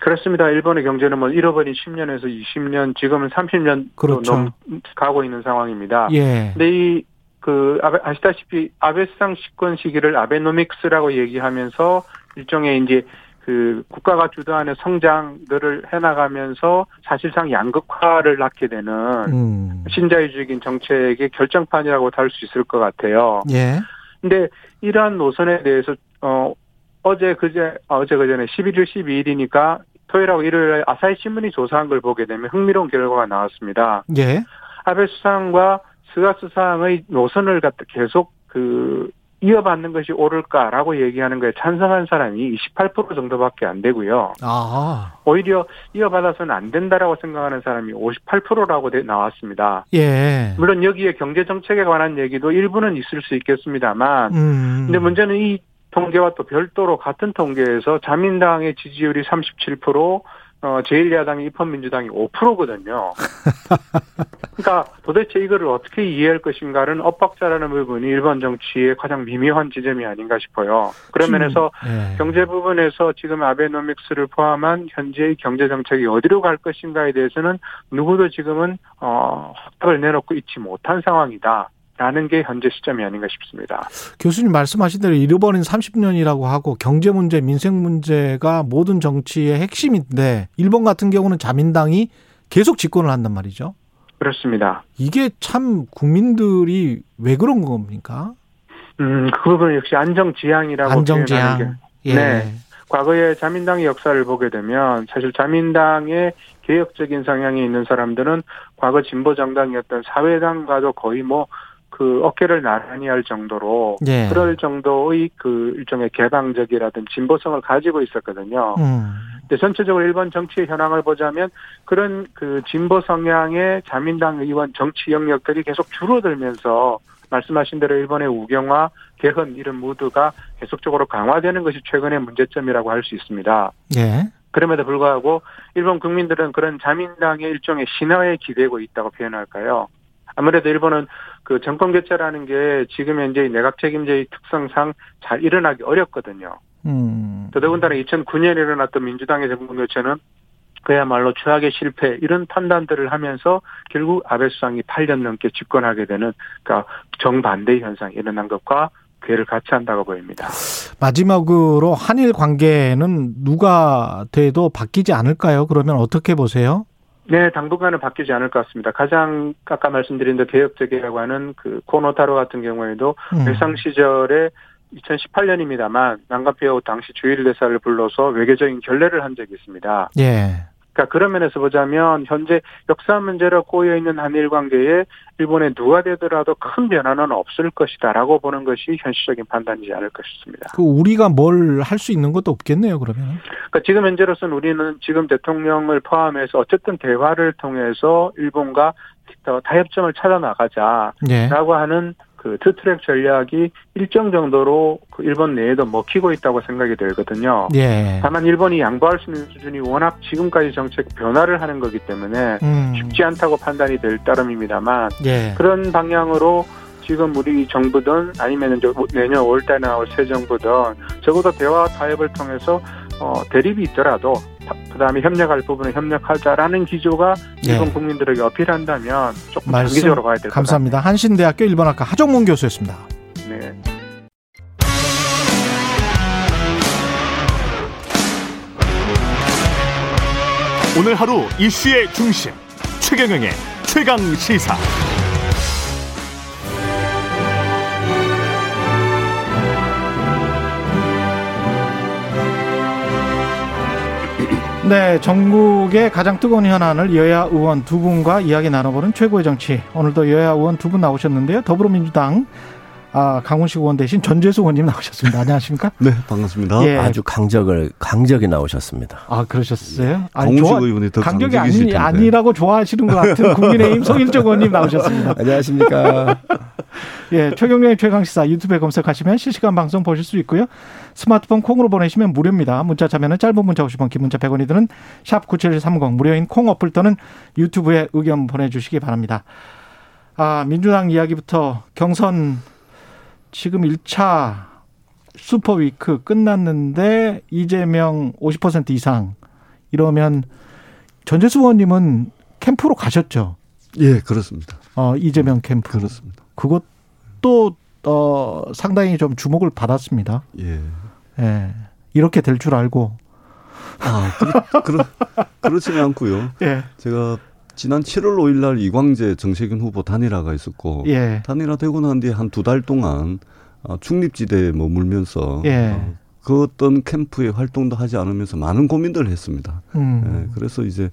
그렇습니다. 일본의 경제는 뭐 잃어버린 10년에서 20년, 지금은 30년 그렇죠. 넘 가고 있는 상황입니다. 예. 근데 이, 그, 아시다시피 아베 수상 집권 시기를 아베노믹스라고 얘기하면서 일종의 이제 그 국가가 주도하는 성장들을 해나가면서 사실상 양극화를 낳게 되는 음. 신자유주의적인 정책의 결정판이라고 할수 있을 것 같아요. 예. 근데 이러한 노선에 대해서 어 어제 그제 아, 어제 그전에 11일 12일이니까 토요일하고 일요일에 아사히 신문이 조사한 걸 보게 되면 흥미로운 결과가 나왔습니다. 예. 아베 수상과 스가 수상의 노선을 갖다 계속 그 이어받는 것이 옳을까라고 얘기하는 거에 찬성한 사람이 28% 정도밖에 안 되고요. 아. 오히려 이어받아서는 안 된다라고 생각하는 사람이 58%라고 나왔습니다. 예. 물론 여기에 경제 정책에 관한 얘기도 일부는 있을 수 있겠습니다만 음. 근데 문제는 이 통계와 또 별도로 같은 통계에서 자민당의 지지율이 37%, 어, 제1야당의 입헌민주당이 5%거든요. 그러니까 도대체 이거를 어떻게 이해할 것인가는 엇박자라는 부분이 일본 정치의 가장 미묘한 지점이 아닌가 싶어요. 그런 면에서 예. 경제 부분에서 지금 아베노믹스를 포함한 현재의 경제 정책이 어디로 갈 것인가에 대해서는 누구도 지금은 어 확답을 내놓고 있지 못한 상황이다. 라는 게 현재 시점이 아닌가 싶습니다. 교수님 말씀하신 대로 잃어버린 30년이라고 하고 경제 문제, 민생 문제가 모든 정치의 핵심인데 일본 같은 경우는 자민당이 계속 집권을 한단 말이죠. 그렇습니다. 이게 참 국민들이 왜 그런 겁니까? 음, 그 부분은 역시 안정지향이라고 표현하는 안정지향. 게 예. 네. 과거의 자민당의 역사를 보게 되면 사실 자민당의 개혁적인 성향이 있는 사람들은 과거 진보 정당이었던 사회당과도 거의 뭐 그 어깨를 나란히 할 정도로 예. 그럴 정도의 그 일종의 개방적이라든 진보성을 가지고 있었거든요. 음. 근데 전체적으로 일본 정치의 현황을 보자면 그런 그 진보 성향의 자민당 의원 정치 영역들이 계속 줄어들면서 말씀하신 대로 일본의 우경화, 개헌 이런 무드가 계속적으로 강화되는 것이 최근의 문제점이라고 할 수 있습니다. 예. 그럼에도 불구하고 일본 국민들은 그런 자민당의 일종의 신화에 기대고 있다고 표현할까요? 아무래도 일본은 그 정권 교체라는 게 지금 현재 내각 책임제의 특성상 잘 일어나기 어렵거든요. 음. 더더군다나 2009년에 일어났던 민주당의 정권 교체는 그야말로 최악의 실패 이런 판단들을 하면서 결국 아베 수상이 8년 넘게 집권하게 되는 그러니까 정반대의 현상이 일어난 것과 괴를 같이 한다고 보입니다. 마지막으로 한일 관계는 누가 돼도 바뀌지 않을까요? 그러면 어떻게 보세요? 네, 당분간은 바뀌지 않을 것 같습니다. 가장 아까 말씀드린 대 개혁적이라고 하는 그 코노타로 같은 경우에도 음. 외상 시절에 2018년입니다만 난간페어 당시 주일 대사를 불러서 외교적인 결례를 한 적이 있습니다. 예. 그러니까 그런 면에서 보자면 현재 역사 문제로 꼬여 있는 한일 관계에 일본에 누가 되더라도 큰 변화는 없을 것이다라고 보는 것이 현실적인 판단이지 않을까 싶습니다. 그 우리가 뭘 할 수 있는 것도 없겠네요, 그러면. 그러니까 지금 현재로서는 우리는 지금 대통령을 포함해서 어쨌든 대화를 통해서 일본과 더 타협점을 찾아 나가자라고 예. 하는 그 투트랙 전략이 일정 정도로 그 일본 내에도 먹히고 있다고 생각이 들거든요. 예. 다만 일본이 양보할 수 있는 수준이 워낙 지금까지 정책 변화를 하는 거기 때문에 음. 쉽지 않다고 판단이 될 따름입니다만 예. 그런 방향으로 지금 우리 정부든 아니면 내년 5월달에 나올 새 정부든 적어도 대화 타협을 통해서 어, 대립이 있더라도 그 다음에 협력할 부분은 협력하자라는 기조가 예. 일본 국민들에게 어필한다면 조금 말씀 장기적으로 가야 될것 같아요. 감사합니다. 한신대학교 일본학과 하정문 교수였습니다. 네. 오늘 하루 이슈의 중심 최경영의 최강 시사. 네, 전국의 가장 뜨거운 현안을 여야 의원 두 분과 이야기 나눠보는 최고의 정치. 오늘도 여야 의원 두 분 나오셨는데요. 더불어민주당 아, 강훈식 의원 대신 전재수 의원님 나오셨습니다. 안녕하십니까? 네, 반갑습니다. 예. 아주 강적을 강적이 나오셨습니다. 아, 그러셨어요? 아니, 강훈식 좋아- 의원이 더 강적이실 아니, 텐데. 아니라고 좋아하시는 것 같은 국민의힘 송일정 의원님 나오셨습니다. 안녕하십니까. 예, 최경련의 최강 시사 유튜브에 검색하시면 실시간 방송 보실 수 있고요. 스마트폰 콩으로 보내시면 무료입니다. 문자 참여는 짧은 문자 50원, 긴 문자 100원이 드는 샵 9730 무료인 콩 어플 또는 유튜브에 의견 보내 주시기 바랍니다. 아, 민주당 이야기부터 경선 지금 1차 super week 끝났는데 이재명 50% 이상 이러면 전재수 의원님은 캠프로 가셨죠? 예, 그렇습니다. 어, 이재명 캠프. 그렇습니다. 그것도 어 상당히 좀 주목을 받았습니다. 예. 예. 이렇게 될 줄 알고. 아, 그렇, 그렇, 그렇지는 않고요. 예. 제가 지난 7월 5일 날 이광재 정세균 후보 단일화가 있었고 예. 단일화되고 난 뒤에 한 두 달 동안 어, 중립지대에 머물면서 예. 어, 그 어떤 캠프의 활동도 하지 않으면서 많은 고민들을 했습니다. 음. 예, 그래서 이제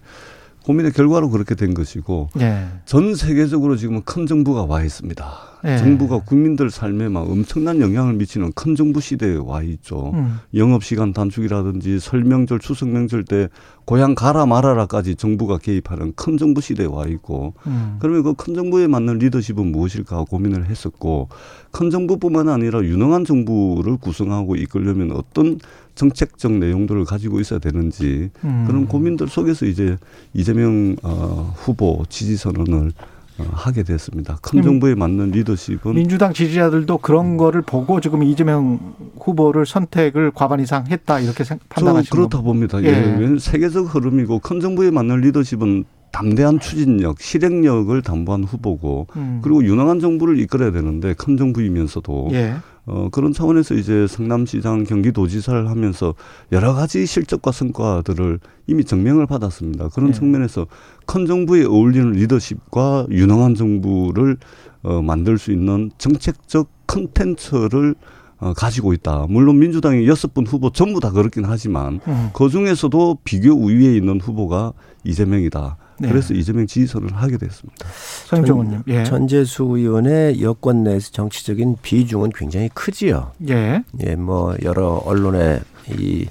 고민의 결과로 그렇게 된 것이고 예. 전 세계적으로 지금은 큰 정부가 와 있습니다. 예. 정부가 국민들 삶에 막 엄청난 영향을 미치는 큰 정부 시대에 와 있죠. 음. 영업 시간 단축이라든지 설명절, 추석 명절 때 고향 가라 말아라까지 정부가 개입하는 큰 정부 시대에 와 있고 음. 그러면 그 큰 정부에 맞는 리더십은 무엇일까 고민을 했었고 큰 정부뿐만 아니라 유능한 정부를 구성하고 이끌려면 어떤 정책적 내용들을 가지고 있어야 되는지 음. 그런 고민들 속에서 이제 이재명 어, 후보 지지 선언을 어, 하게 됐습니다. 큰 음. 정부에 맞는 리더십은 민주당 지지자들도 그런 거를 보고 지금 이재명 후보를 선택을 과반 이상 했다 이렇게 판단하시는 그렇다 거. 봅니다. 예. 예. 세계적 흐름이고 큰 정부에 맞는 리더십은 담대한 추진력, 실행력을 담보한 후보고 음. 그리고 유능한 정부를 이끌어야 되는데 큰 정부이면서도 예. 어, 그런 차원에서 이제 성남시장 경기도지사를 하면서 여러 가지 실적과 성과들을 이미 증명을 받았습니다. 그런 예. 측면에서 큰 정부에 어울리는 리더십과 유능한 정부를 어, 만들 수 있는 정책적 컨텐츠를 어, 가지고 있다. 물론 민주당의 여섯 분 후보 전부 다 그렇긴 하지만 음. 그 중에서도 비교 우위에 있는 후보가 이재명이다. 네. 그래서 이재명 지지선을 하게 됐습니다. 서영정 의원님. 예. 전재수 의원의 여권 내에서 정치적인 비중은 굉장히 크지요. 예. 예, 뭐 여러 언론에 이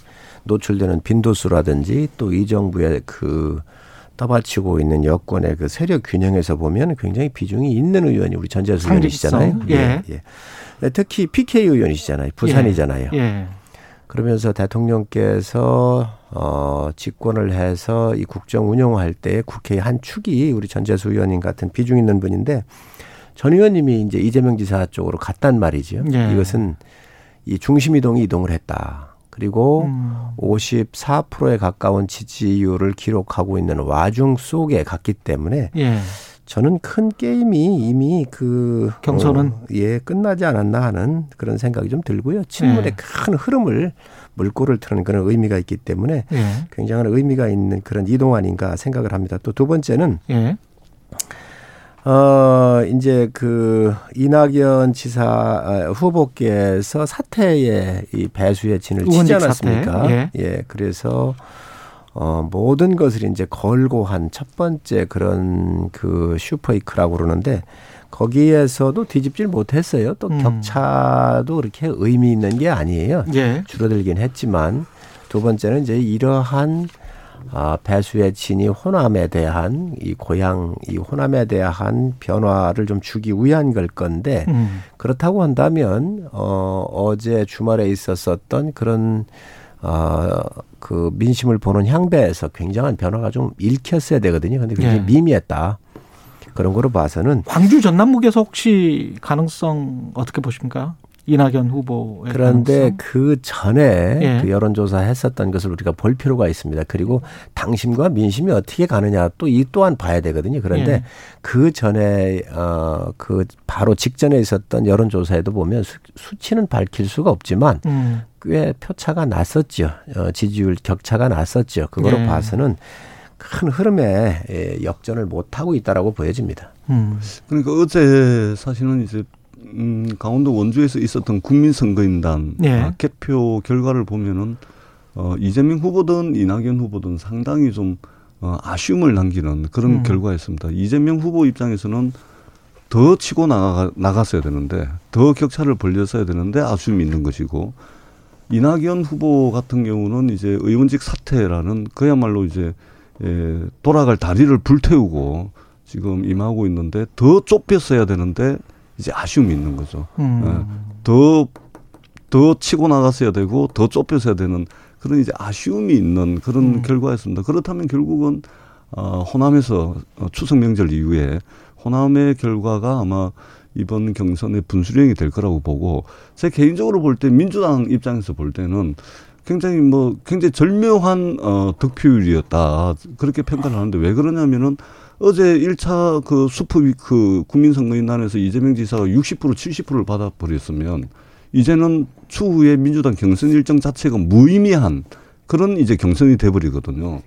노출되는 빈도수라든지 또 이 정부의 그 떠받치고 있는 여권의 그 세력 균형에서 보면 굉장히 비중이 있는 의원이 우리 전재수. 의원이시잖아요. 예. 예. 네, 특히 PK 의원이시잖아요. 부산이잖아요. 예. 그러면서 대통령께서 어 집권을 해서 이 국정 운영할 때 국회의 한 축이 우리 전재수 의원님 같은 비중 있는 분인데 전 의원님이 이제 이재명 지사 쪽으로 갔단 말이죠. 예. 이것은 이 중심 이동이 이동을 했다. 그리고 음. 54%에 가까운 지지율을 기록하고 있는 와중 속에 갔기 때문에 예. 저는 큰 게임이 이미 그 경선은? 어, 예 끝나지 않았나 하는 그런 생각이 좀 들고요. 친문의 예. 큰 흐름을 물꼬를 트는 그런 의미가 있기 때문에 예. 굉장한 의미가 있는 그런 이동 아닌가 생각을 합니다. 또 두 번째는 예. 어 이제 그 이낙연 지사 아, 후보께서 사퇴의 이 배수의 진을 치지 않았습니까? 사퇴. 예, 그래서 어 모든 것을 이제 걸고 한 첫 번째 그런 그 슈퍼이크라고 그러는데 거기에서도 뒤집질 못했어요. 또 음. 격차도 그렇게 의미 있는 게 아니에요. 예. 줄어들긴 했지만 두 번째는 이제 이러한 아, 배수의 친이 호남에 대한 이 고향 이 호남에 대한 변화를 좀 주기 위한 걸 건데 음. 그렇다고 한다면 어 어제 주말에 있었었던 그런 어그 민심을 보는 향배에서 굉장한 변화가 좀 읽혔어야 되거든요. 근데 굉장히 예. 미미했다. 그런 거로 봐서는 광주 전남북에서 혹시 가능성 어떻게 보십니까? 이낙연 후보의 그런데 가능성? 그 전에 예. 그 여론조사 했었던 것을 우리가 볼 필요가 있습니다. 그리고 당심과 민심이 어떻게 가느냐 또 이 또한 봐야 되거든요. 그런데 예. 그 전에 어그 바로 직전에 있었던 여론조사에도 보면 수, 수치는 밝힐 수가 없지만 음. 꽤 표차가 났었죠. 어, 지지율 격차가 났었죠. 그거로 예. 봐서는 큰 흐름에 예, 역전을 못 하고 있다라고 보여집니다. 음. 그러니까 어제 사실은 이제 음, 강원도 원주에서 있었던 국민선거인단 예. 아, 개표 결과를 보면은 어, 이재명 후보든 이낙연 후보든 상당히 좀 어, 아쉬움을 남기는 그런 음. 결과였습니다. 이재명 후보 입장에서는 더 치고 나가, 나갔어야 되는데 더 격차를 벌렸어야 되는데 아쉬움이 있는 것이고 이낙연 후보 같은 경우는 이제 의원직 사퇴라는 그야말로 이제 예, 돌아갈 다리를 불태우고 지금 임하고 있는데 더 좁혔어야 되는데 이제 아쉬움이 있는 거죠. 음. 더, 더 치고 나갔어야 되고 더 좁혔어야 되는 그런 이제 아쉬움이 있는 그런 음. 결과였습니다. 그렇다면 결국은 어, 호남에서 어, 추석 명절 이후에 호남의 결과가 아마 이번 경선의 분수령이 될 거라고 보고 제 개인적으로 볼 때 민주당 입장에서 볼 때는 굉장히 뭐 굉장히 절묘한 어 득표율이었다 그렇게 평가를 하는데 왜 그러냐면은 어제 1차 그 수프 그 국민선거인단에서 이재명 지사가 60% 70%를 받아 버렸으면 이제는 추후에 민주당 경선 일정 자체가 무의미한 그런 이제 경선이 돼 버리거든요.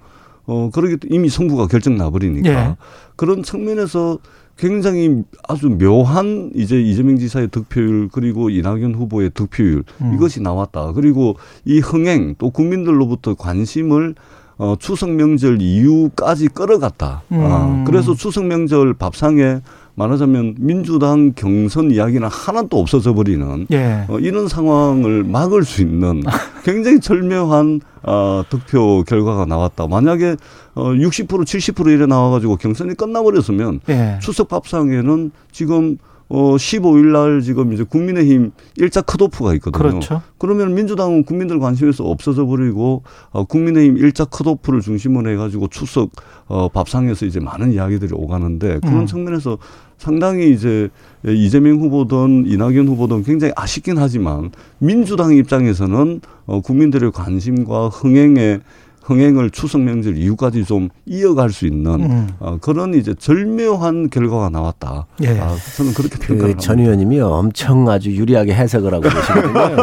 어 그러기 때 이미 선구가 결정 나 버리니까 예. 그런 측면에서 굉장히 아주 묘한 이제 이재명 지사의 득표율 그리고 이낙연 후보의 득표율 음. 이것이 나왔다. 그리고 이 흥행 또 국민들로부터 관심을 어, 추석 명절 이후까지 끌어갔다. 음. 아, 그래서 추석 명절 밥상에 말하자면 민주당 경선 이야기는 하나도 없어져 버리는 예. 어, 이런 상황을 막을 수 있는 굉장히 절묘한 어, 득표 결과가 나왔다. 만약에 어, 60% 70% 이래 나와가지고 경선이 끝나버렸으면 예. 추석 밥상에는 지금 어 15일 날 지금 이제 국민의힘 일자 컷오프가 있거든요. 그렇죠. 그러면 민주당은 국민들 관심에서 없어져 버리고 어 국민의힘 일자 컷오프를 중심으로 해 가지고 추석 어 밥상에서 이제 많은 이야기들이 오가는데 그런 음. 측면에서 상당히 이제 이재명 후보든 이낙연 후보든 굉장히 아쉽긴 하지만 민주당 입장에서는 어 국민들의 관심과 흥행에 흥행을 추석 명절 이후까지 좀 이어갈 수 있는 음. 어, 그런 이제 절묘한 결과가 나왔다. 예. 아, 저는 그렇게 평가를 그전 합니다. 의원님이요 엄청 아주 유리하게 해석을 하고 계시거든요.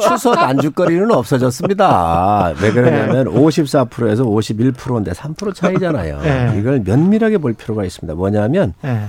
추석 안주거리는 없어졌습니다. 왜 그러냐면 54%에서 51%인데 3% 차이잖아요. 네. 이걸 면밀하게 볼 필요가 있습니다. 뭐냐면 예.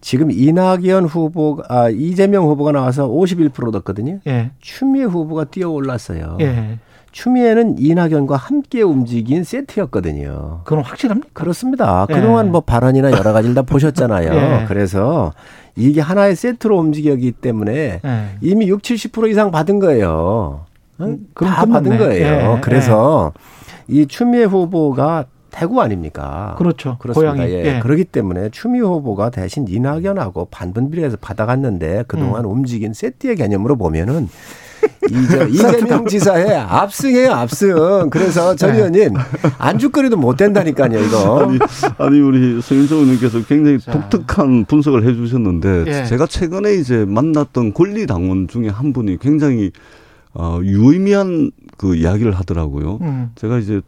지금 이낙연 후보가 아, 이재명 후보가 나와서 51% 얻었거든요. 예. 추미애 후보가 뛰어 올랐어요. 예. 추미애는 이낙연과 함께 움직인 세트였거든요. 그건 확실합니까? 그렇습니다. 예. 그동안 뭐 발언이나 여러 가지를 다 보셨잖아요. 예. 그래서 이게 하나의 세트로 움직였기 때문에 예. 이미 6, 70% 이상 받은 거예요. 응? 음, 그럼 다 받은 끝났네. 거예요. 예, 그래서 이 추미애 후보가 대구 아닙니까? 그렇죠. 그렇습니다. 고향이. 예. 예. 그렇기 때문에 추미애 후보가 대신 이낙연하고 반분비례해서 받아갔는데 그동안 음. 움직인 세트의 개념으로 보면은 이제 이재명 지사의 압승이에요, 압승. 그래서 전 네. 의원님 안주거리도 못 된다니까요, 이거. 아니, 아니 우리 서윤정 의원님께서 굉장히 자. 독특한 분석을 해 주셨는데 예. 제가 최근에 이제 만났던 권리 당원 중에 한 분이 굉장히 어, 유의미한 그 이야기를 하더라고요. 음. 제가 이제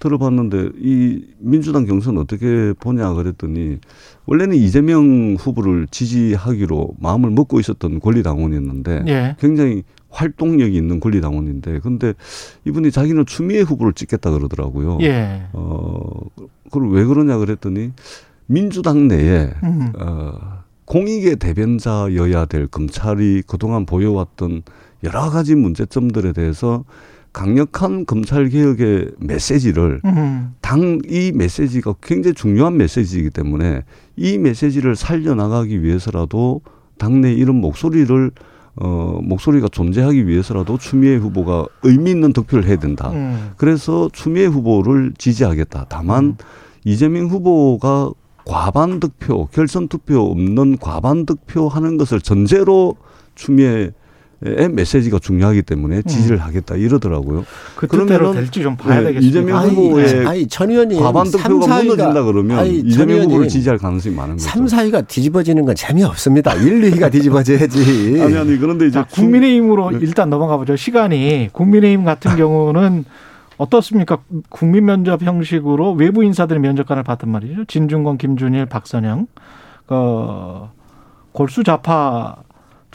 들어봤는데 이 민주당 경선 어떻게 보냐 그랬더니 원래는 이재명 후보를 지지하기로 마음을 먹고 있었던 권리 당원이었는데 예. 굉장히 활동력이 있는 권리 당원인데 근데 이분이 자기는 추미애 후보를 찍겠다 그러더라고요. 예. 어, 그걸 왜 그러냐 그랬더니 민주당 내에 음. 어, 공익의 대변자여야 될 검찰이 그동안 보여왔던 여러 가지 문제점들에 대해서 강력한 검찰 개혁의 메시지를 음. 당이 메시지가 굉장히 중요한 메시지이기 때문에 이 메시지를 살려 나가기 위해서라도 당내 이런 목소리를 어, 목소리가 존재하기 위해서라도 추미애 후보가 의미 있는 득표를 해야 된다. 음. 그래서 추미애 후보를 지지하겠다. 다만 음. 이재명 후보가 과반 득표, 결선 투표 없는 과반 득표 하는 것을 전제로 추미애 의 메시지가 중요하기 때문에 지지를 하겠다 이러더라고요. 그 뜻대로 그러면은 될지 좀 봐야 네, 되겠습니다. 이재명 아니, 후보의 아니, 전 의원님 과반 득표가 3, 4위가 무너진다 그러면 아니, 전 이재명 후보를 지지할 가능성이 많은 거죠. 3, 4위가 뒤집어지는 건 재미없습니다. 1, 2위가 뒤집어져야지. 아니 아니 그런데 이제 자, 국민의힘으로 네. 일단 넘어가 보죠. 시간이 국민의힘 같은 경우는 어떻습니까? 국민 면접 형식으로 외부 인사들의 면접관을 봤단 말이죠. 진중권, 김준일, 박선영, 어, 골수 좌파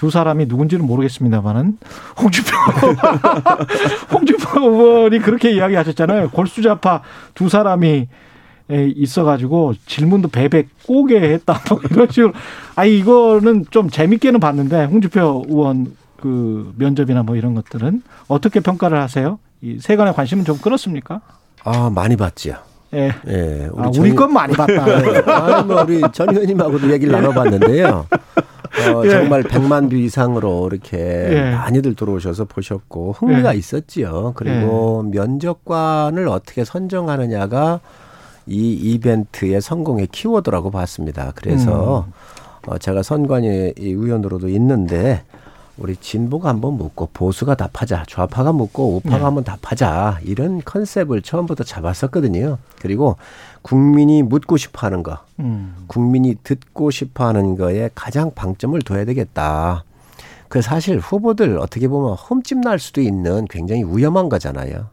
두 사람이 누군지는 모르겠습니다만은 홍준표 홍준표 의원이 그렇게 이야기하셨잖아요. 골수 좌파 두 사람이 에, 있어가지고 질문도 배배 꼬게 했다 뭐 이런 식으로 아 이거는 좀 재밌게는 봤는데 홍준표 의원 그 면접이나 뭐 이런 것들은 어떻게 평가를 하세요? 이 세간의 관심은 좀 끌었습니까? 아, 많이 봤지요. 예. 예. 아, 전- 우리 건 많이 봤다. 네. 아니, 뭐, 우리 전 의원님하고도 얘기를 나눠봤는데요. 어, 예. 정말 100만 view 이상으로 이렇게 예. 많이들 들어오셔서 보셨고 흥미가 예. 있었지요. 그리고 면접관을 어떻게 선정하느냐가 이 이벤트의 성공의 키워드라고 봤습니다. 그래서 음. 어, 제가 선관위 이 의원으로도 있는데 우리 진보가 한번 묻고 보수가 답하자, 좌파가 묻고 우파가 네. 한번 답하자 이런 컨셉을 처음부터 잡았었거든요. 그리고 국민이 묻고 싶어 하는 거, 음. 국민이 듣고 싶어 하는 거에 가장 방점을 둬야 되겠다. 그 사실 후보들 어떻게 보면 흠집 날 수도 있는 굉장히 위험한 거잖아요.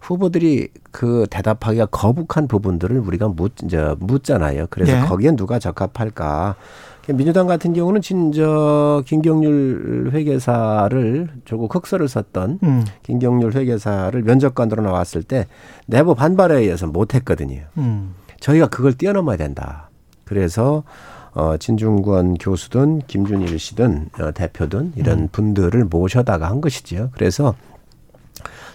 후보들이 그 대답하기가 거북한 부분들을 우리가 묻, 이제 묻잖아요. 그래서 네. 거기에 누가 적합할까. 민주당 같은 경우는 진저 김경률 회계사를 조국 흑서를 썼던 음. 김경률 회계사를 면접관으로 나왔을 때 내부 반발에 의해서 못했거든요. 음. 저희가 그걸 뛰어넘어야 된다. 그래서 어 진중권 교수든 김준일 씨든 어, 대표든 이런 음. 분들을 모셔다가 한 것이지요. 그래서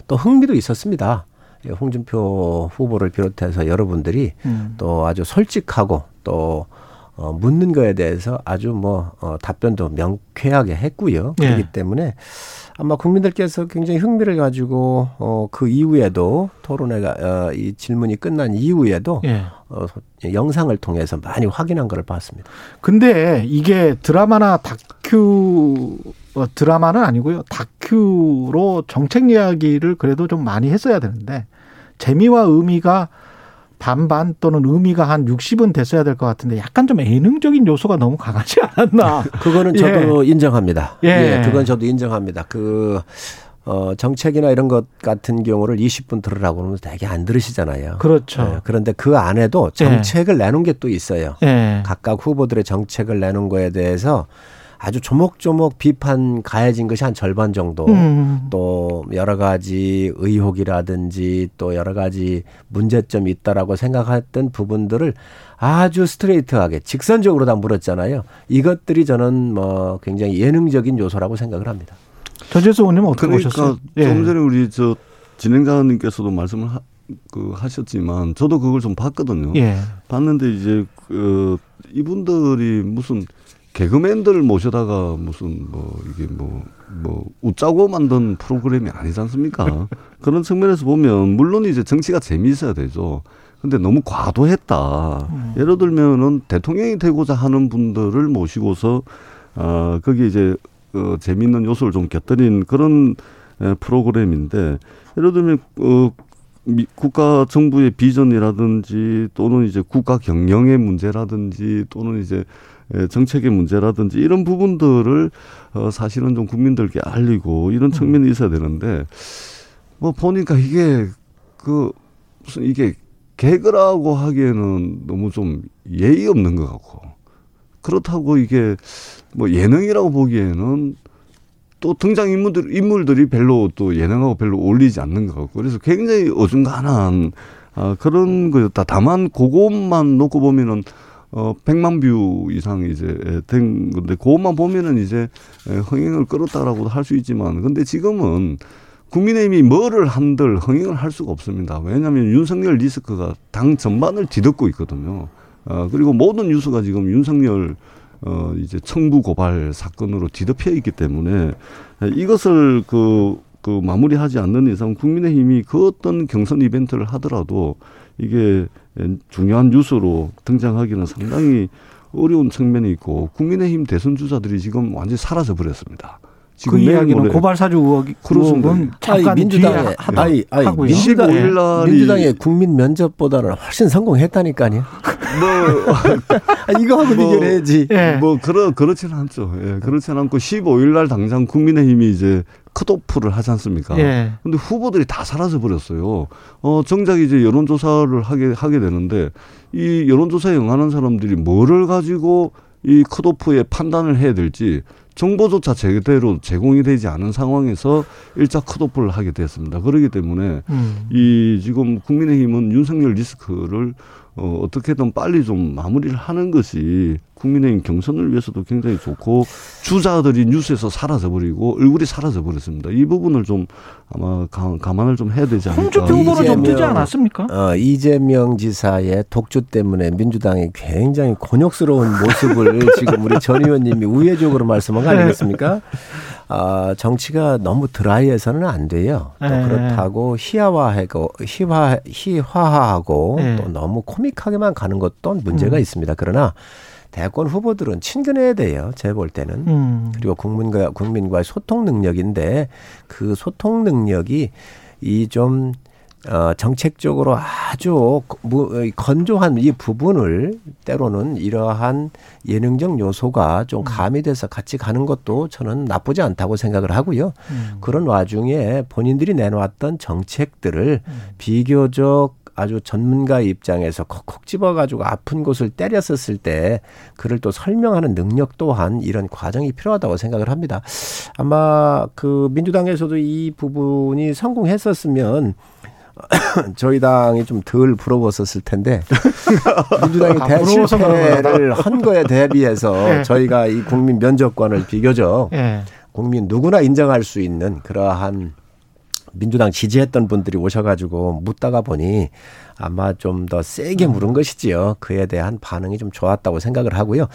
또 흥미도 있었습니다. 예, 홍준표 후보를 비롯해서 여러분들이 음. 또 아주 솔직하고 또 어, 묻는 거에 대해서 아주 뭐 어, 답변도 명쾌하게 했고요. 예. 그렇기 때문에 아마 국민들께서 굉장히 흥미를 가지고 어, 그 이후에도 토론회가 어, 이 질문이 끝난 이후에도 예. 어, 영상을 통해서 많이 확인한 것을 봤습니다. 근데 이게 드라마나 다큐 어, 드라마는 아니고요. 다큐로 정책 이야기를 그래도 좀 많이 했어야 되는데 재미와 의미가 반반 또는 의미가 한 60은 됐어야 될 것 같은데 약간 좀 예능적인 요소가 너무 강하지 않았나. 그거는 저도 인정합니다. 예. 예. 그건 저도 인정합니다. 그 어, 정책이나 이런 것 같은 경우를 20분 들으라고 그러면 되게 안 들으시잖아요. 그렇죠. 예, 그런데 그 안에도 정책을 내놓은 게 또 있어요. 예. 각각 후보들의 정책을 내놓은 거에 대해서 아주 조목조목 비판 가해진 것이 한 절반 정도. 음. 또 여러 가지 의혹이라든지 또 여러 가지 문제점이 있다라고 생각했던 부분들을 아주 스트레이트하게 직선적으로 다 물었잖아요. 이것들이 저는 뭐 굉장히 예능적인 요소라고 생각을 합니다. 전재수 의원님은 어떻게 그러니까 보셨어요? 좀 전에 우리 저 진행자님께서도 말씀을 하, 그 하셨지만 저도 그걸 좀 봤거든요. 예. 봤는데 이제 그 이분들이 무슨 개그맨들을 모셔다가 무슨 뭐 이게 뭐뭐 웃자고 만든 프로그램이 아니지 않습니까? 그런 측면에서 보면 물론 이제 정치가 재미있어야 되죠. 근데 너무 과도했다. 예를 들면은 대통령이 되고자 하는 분들을 모시고서 어 거기 이제 어 재미있는 요소를 좀 곁들인 그런 에, 프로그램인데 예를 들면 어 미- 국가 정부의 비전이라든지 또는 이제 국가 경영의 문제라든지 또는 이제 에, 정책의 문제라든지 이런 부분들을 어 사실은 좀 국민들께 알리고 이런 측면이 있어야 되는데 뭐 보니까 이게 그 무슨 이게 개그라고 하기에는 너무 좀 예의 없는 것 같고 그렇다고 이게 뭐 예능이라고 보기에는 또 등장 인물들 인물들이 별로 또 예능하고 별로 어울리지 않는 것 같고 그래서 굉장히 어중간한 아, 그런 거였다. 다만 그것만 놓고 보면은 어 100만 view 이상 이제 된 건데 그것만 보면은 이제 에, 흥행을 끌었다라고도 할 수 있지만 근데 지금은 국민의힘이 뭐를 한들 흥행을 할 수가 없습니다. 왜냐하면 윤석열 리스크가 당 전반을 뒤덮고 있거든요. 어, 그리고 모든 뉴스가 지금 윤석열 어 이제 청부 고발 사건으로 뒤덮여 있기 때문에 이것을 그, 그 마무리하지 않는 이상 국민의힘이 그 어떤 경선 이벤트를 하더라도 이게 중요한 뉴스로 등장하기는 상당히 어려운 측면이 있고 국민의힘 대선 주자들이 지금 완전히 사라져 버렸습니다. 그 이야기는 고발 사주 의혹, 의혹은 잠깐 민주당에 하다 아니, 아니, 하고요. 민주당, 15일 날이 민주당의 국민 면접보다는 훨씬 성공했다니까요. 뭐 아, 이거 하고 뭐, 비교해야지. 예. 뭐 그러 그렇지는 않죠. 예, 그렇지는 않고 15일 날 당장 국민의힘이 이제 컷오프를 하지 않습니까? 예. 근데 후보들이 다 사라져 버렸어요. 어, 정작 이제 여론조사를 하게 하게 되는데 이 여론조사에 응하는 사람들이 뭐를 가지고 이 컷오프에 판단을 해야 될지 정보조차 제대로 제공이 되지 않은 상황에서 일자 컷오프를 하게 됐습니다. 그렇기 때문에 음. 이 지금 국민의힘은 윤석열 리스크를 어, 어떻게든 빨리 좀 마무리를 하는 것이 국민의힘 경선을 위해서도 굉장히 좋고 주자들이 뉴스에서 사라져버리고 얼굴이 사라져버렸습니다. 이 부분을 좀 아마 가, 감안을 좀 해야 되지 않을까. 홍준표 후보는 좀 뜨지 이재명. 않았습니까? 어, 이재명 지사의 독주 때문에 민주당이 굉장히 곤욕스러운 모습을 지금 우리 전 의원님이 우회적으로 말씀한 거 아니겠습니까? 아, 정치가 너무 드라이해서는 안 돼요. 또 네. 그렇다고 희화화하고 희화 희화화하고 네. 또 너무 코믹하게만 가는 것도 문제가 음. 있습니다. 그러나 대권 후보들은 친근해야 돼요. 제가 볼 때는. 음. 그리고 국민과 국민과의 소통 능력인데 그 소통 능력이 이 좀 어, 정책적으로 아주 무- 어, 건조한 이 부분을 때로는 이러한 예능적 요소가 좀 가미돼서 같이 가는 것도 저는 나쁘지 않다고 생각을 하고요. 음. 그런 와중에 본인들이 내놓았던 정책들을 음. 비교적 아주 전문가 입장에서 콕콕 집어가지고 아픈 곳을 때렸었을 때 그를 또 설명하는 능력 또한 이런 과정이 필요하다고 생각을 합니다. 아마 그 민주당에서도 이 부분이 성공했었으면 저희 당이 좀 덜 부러웠었을 텐데 민주당이 아, 대실패를 한 거에 대비해서 예. 저희가 이 국민 면접관을 비교적 예. 국민 누구나 인정할 수 있는 그러한 민주당 지지했던 분들이 오셔가지고 묻다가 보니 아마 좀 더 세게 물은 것이지요. 그에 대한 반응이 좀 좋았다고 생각을 하고요.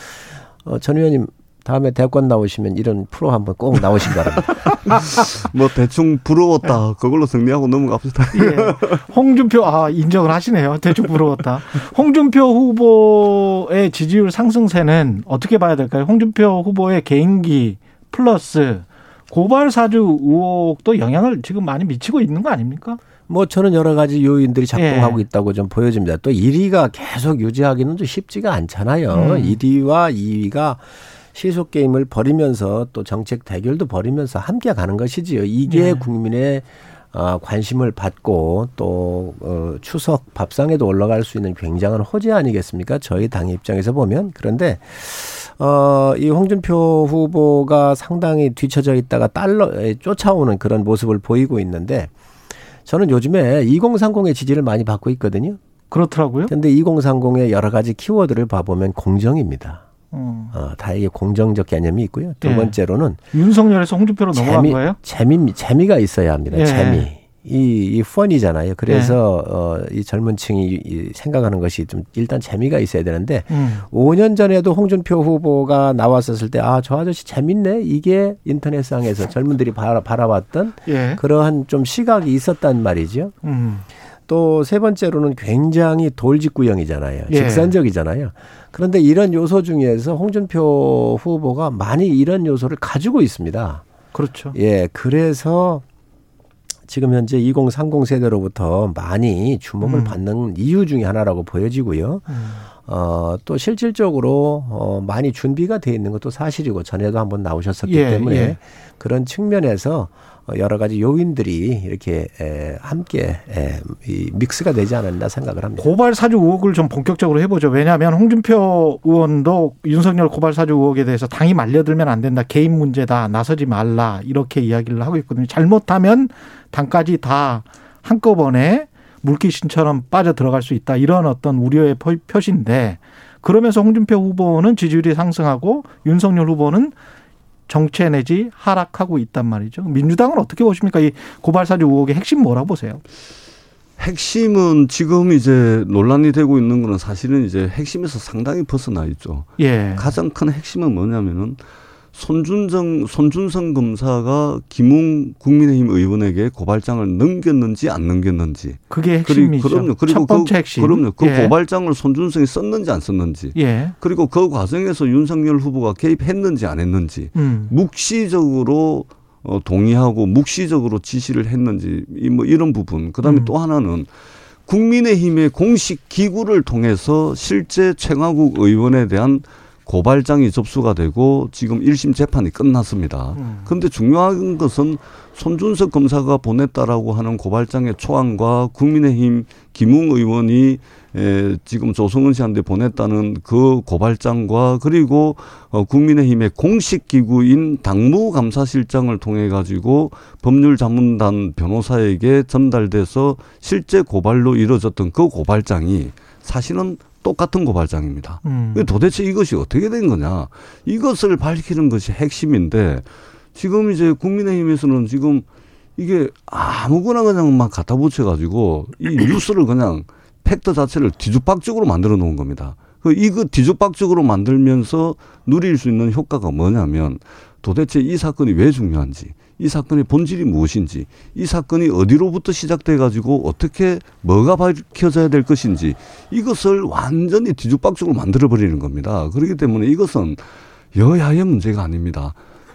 어, 전 의원님 다음에 대권 나오시면 이런 프로 한번 꼭 나오시기 바랍니다. 뭐 대충 부러웠다. 그걸로 정리하고 넘어갑시다. 예. 홍준표 아 인정을 하시네요. 대충 부러웠다. 홍준표 후보의 지지율 상승세는 어떻게 봐야 될까요? 홍준표 후보의 개인기 플러스 고발 사주 의혹도 영향을 지금 많이 미치고 있는 거 아닙니까? 뭐 저는 여러 가지 요인들이 작동하고 예. 있다고 좀 보여집니다. 또 1위가 계속 유지하기는 좀 쉽지가 않잖아요. 음. 1위와 2위가 시속 게임을 벌이면서 또 정책 대결도 벌이면서 함께 가는 것이지요. 이게 예. 국민의 어, 관심을 받고 또 어, 추석 밥상에도 올라갈 수 있는 굉장한 호재 아니겠습니까? 저희 당 입장에서 보면 그런데 어, 이 홍준표 후보가 상당히 뒤처져 있다가 달러에 쫓아오는 그런 모습을 보이고 있는데 저는 요즘에 2030의 지지를 많이 받고 있거든요. 그렇더라고요. 근데 2030의 여러 가지 키워드를 봐보면 공정입니다. 어. 어, 다 이게 공정적 개념이 있고요. 두 예. 번째로는 윤석열에서 홍준표로 넘어간 재미, 거예요? 재미, 재미가 있어야 합니다. 예. 재미. 이, 이 펀이잖아요. 그래서 어, 이 젊은 층이 이 생각하는 것이 좀 일단 재미가 있어야 되는데 음. 5년 전에도 홍준표 후보가 나왔었을 때 아, 저 아저씨 재밌네. 이게 인터넷상에서 젊은들이 바라, 바라봤던 예. 그러한 좀 시각이 있었단 말이죠. 음. 또 세 번째로는 굉장히 돌직구형이잖아요. 예. 직선적이잖아요. 그런데 이런 요소 중에서 홍준표 후보가 많이 이런 요소를 가지고 있습니다. 그렇죠. 예, 그래서 지금 현재 2030 세대로부터 많이 주목을 음. 받는 이유 중에 하나라고 보여지고요. 음. 어, 또 실질적으로 어, 많이 준비가 돼 있는 것도 사실이고 전에도 한번 나오셨었기 예, 때문에 예. 그런 측면에서 어, 여러 가지 요인들이 이렇게 에, 함께 믹스가 되지 않았나 생각을 합니다. 고발 사주 의혹을 좀 본격적으로 해보죠. 왜냐하면 홍준표 의원도 윤석열 고발 사주 의혹에 대해서 당이 말려들면 안 된다. 개인 문제다. 나서지 말라. 이렇게 이야기를 하고 있거든요. 잘못하면 당까지 다 한꺼번에 물귀신처럼 빠져 들어갈 수 있다. 이런 어떤 우려의 표- 표시인데 그러면서 홍준표 후보는 지지율이 상승하고 윤석열 후보는 정체 내지 하락하고 있단 말이죠. 민주당은 어떻게 보십니까? 이 고발 사주 의혹의 핵심 뭐라고 보세요? 핵심은 지금 이제 논란이 되고 있는 거는 사실은 이제 핵심에서 상당히 벗어나 있죠. 예. 가장 큰 핵심은 뭐냐면은 손준성 손준성 검사가 김웅 국민의힘 의원에게 고발장을 넘겼는지 안 넘겼는지. 그게 핵심이죠. 그럼요. 그리고 첫 번째 그, 핵심. 그럼요. 그 예. 고발장을 손준성이 썼는지 안 썼는지. 예. 그리고 그 과정에서 윤석열 후보가 개입했는지 안 했는지. 음. 묵시적으로 어, 동의하고 묵시적으로 지시를 했는지 이뭐 이런 부분. 그다음에 음. 또 하나는 국민의힘의 공식 기구를 통해서 실제 최강욱 의원에 대한 고발장이 접수가 되고 지금 1심 재판이 끝났습니다. 음. 그런데 중요한 것은 손준석 검사가 보냈다라고 하는 고발장의 초안과 국민의힘 김웅 의원이 에, 지금 조성은 씨한테 보냈다는 그 고발장과 그리고 어, 국민의힘의 공식 기구인 당무감사실장을 통해 가지고 법률자문단 변호사에게 전달돼서 실제 고발로 이루어졌던 그 고발장이 사실은 똑같은 고발장입니다. 음. 도대체 이것이 어떻게 된 거냐? 이것을 밝히는 것이 핵심인데 지금 이제 국민의힘에서는 지금 이게 아무거나 그냥 막 갖다 붙여가지고 이 뉴스를 그냥 팩트 자체를 뒤죽박죽으로 만들어 놓은 겁니다. 그 이거 뒤죽박죽으로 만들면서 누릴 수 있는 효과가 뭐냐면 도대체 이 사건이 왜 중요한지, 이 사건의 본질이 무엇인지, 이 사건이 어디로부터 시작돼 가지고 어떻게 뭐가 밝혀져야 될 것인지 이것을 완전히 뒤죽박죽으로 만들어 버리는 겁니다. 그렇기 때문에 이것은 여야의 문제가 아닙니다.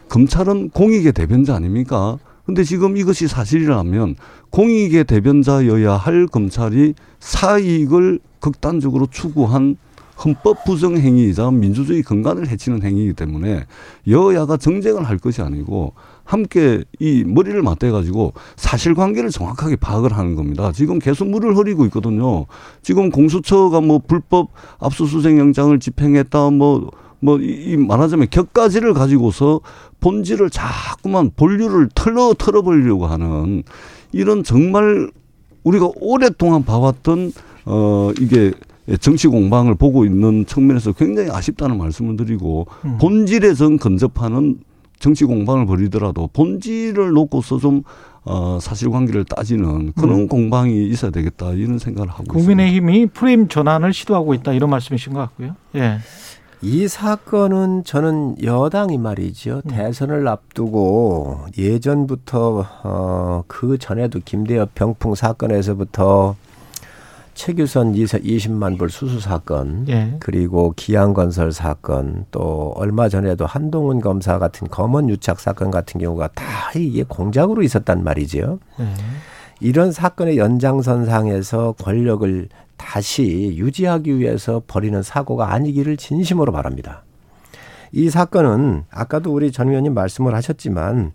검찰은 공익의 대변자 아닙니까? 근데 지금 이것이 사실이라면 공익의 대변자여야 할 검찰이 사익을 극단적으로 추구한 헌법 부정 행위이자 민주주의 근간을 해치는 행위이기 때문에 여야가 정쟁을 할 것이 아니고 함께 이 머리를 맞대 가지고 사실관계를 정확하게 파악을 하는 겁니다. 지금 계속 물을 흐리고 있거든요. 지금 공수처가 뭐 불법 압수수색 영장을 집행했다 뭐 뭐이 말하자면 격가지를 가지고서 본질을 자꾸만 본류를 털어 털어버리려고 하는 이런 정말 우리가 오랫동안 봐왔던 어 이게 정치 공방을 보고 있는 측면에서 굉장히 아쉽다는 말씀을 드리고 음. 본질에 전 근접하는 정치 공방을 벌이더라도 본질을 놓고서 좀 어, 사실관계를 따지는 그런 음. 공방이 있어야 되겠다 이런 생각을 하고 있습니다. 국민의힘이 프레임 전환을 시도하고 있다 이런 말씀이신 것 같고요. 예. 이 사건은 저는 여당이 말이죠. 대선을 앞두고 예전부터 어, 그 전에도 김대엽 병풍 사건에서부터 최규선 20만 불 수수 사건 예. 그리고 기양건설 사건 또 얼마 전에도 한동훈 검사 같은 검언 유착 사건 같은 경우가 다 이게 공작으로 있었단 말이죠. 예. 이런 사건의 연장선상에서 권력을 다시 유지하기 위해서 벌이는 사고가 아니기를 진심으로 바랍니다. 이 사건은 아까도 우리 전 의원님 말씀을 하셨지만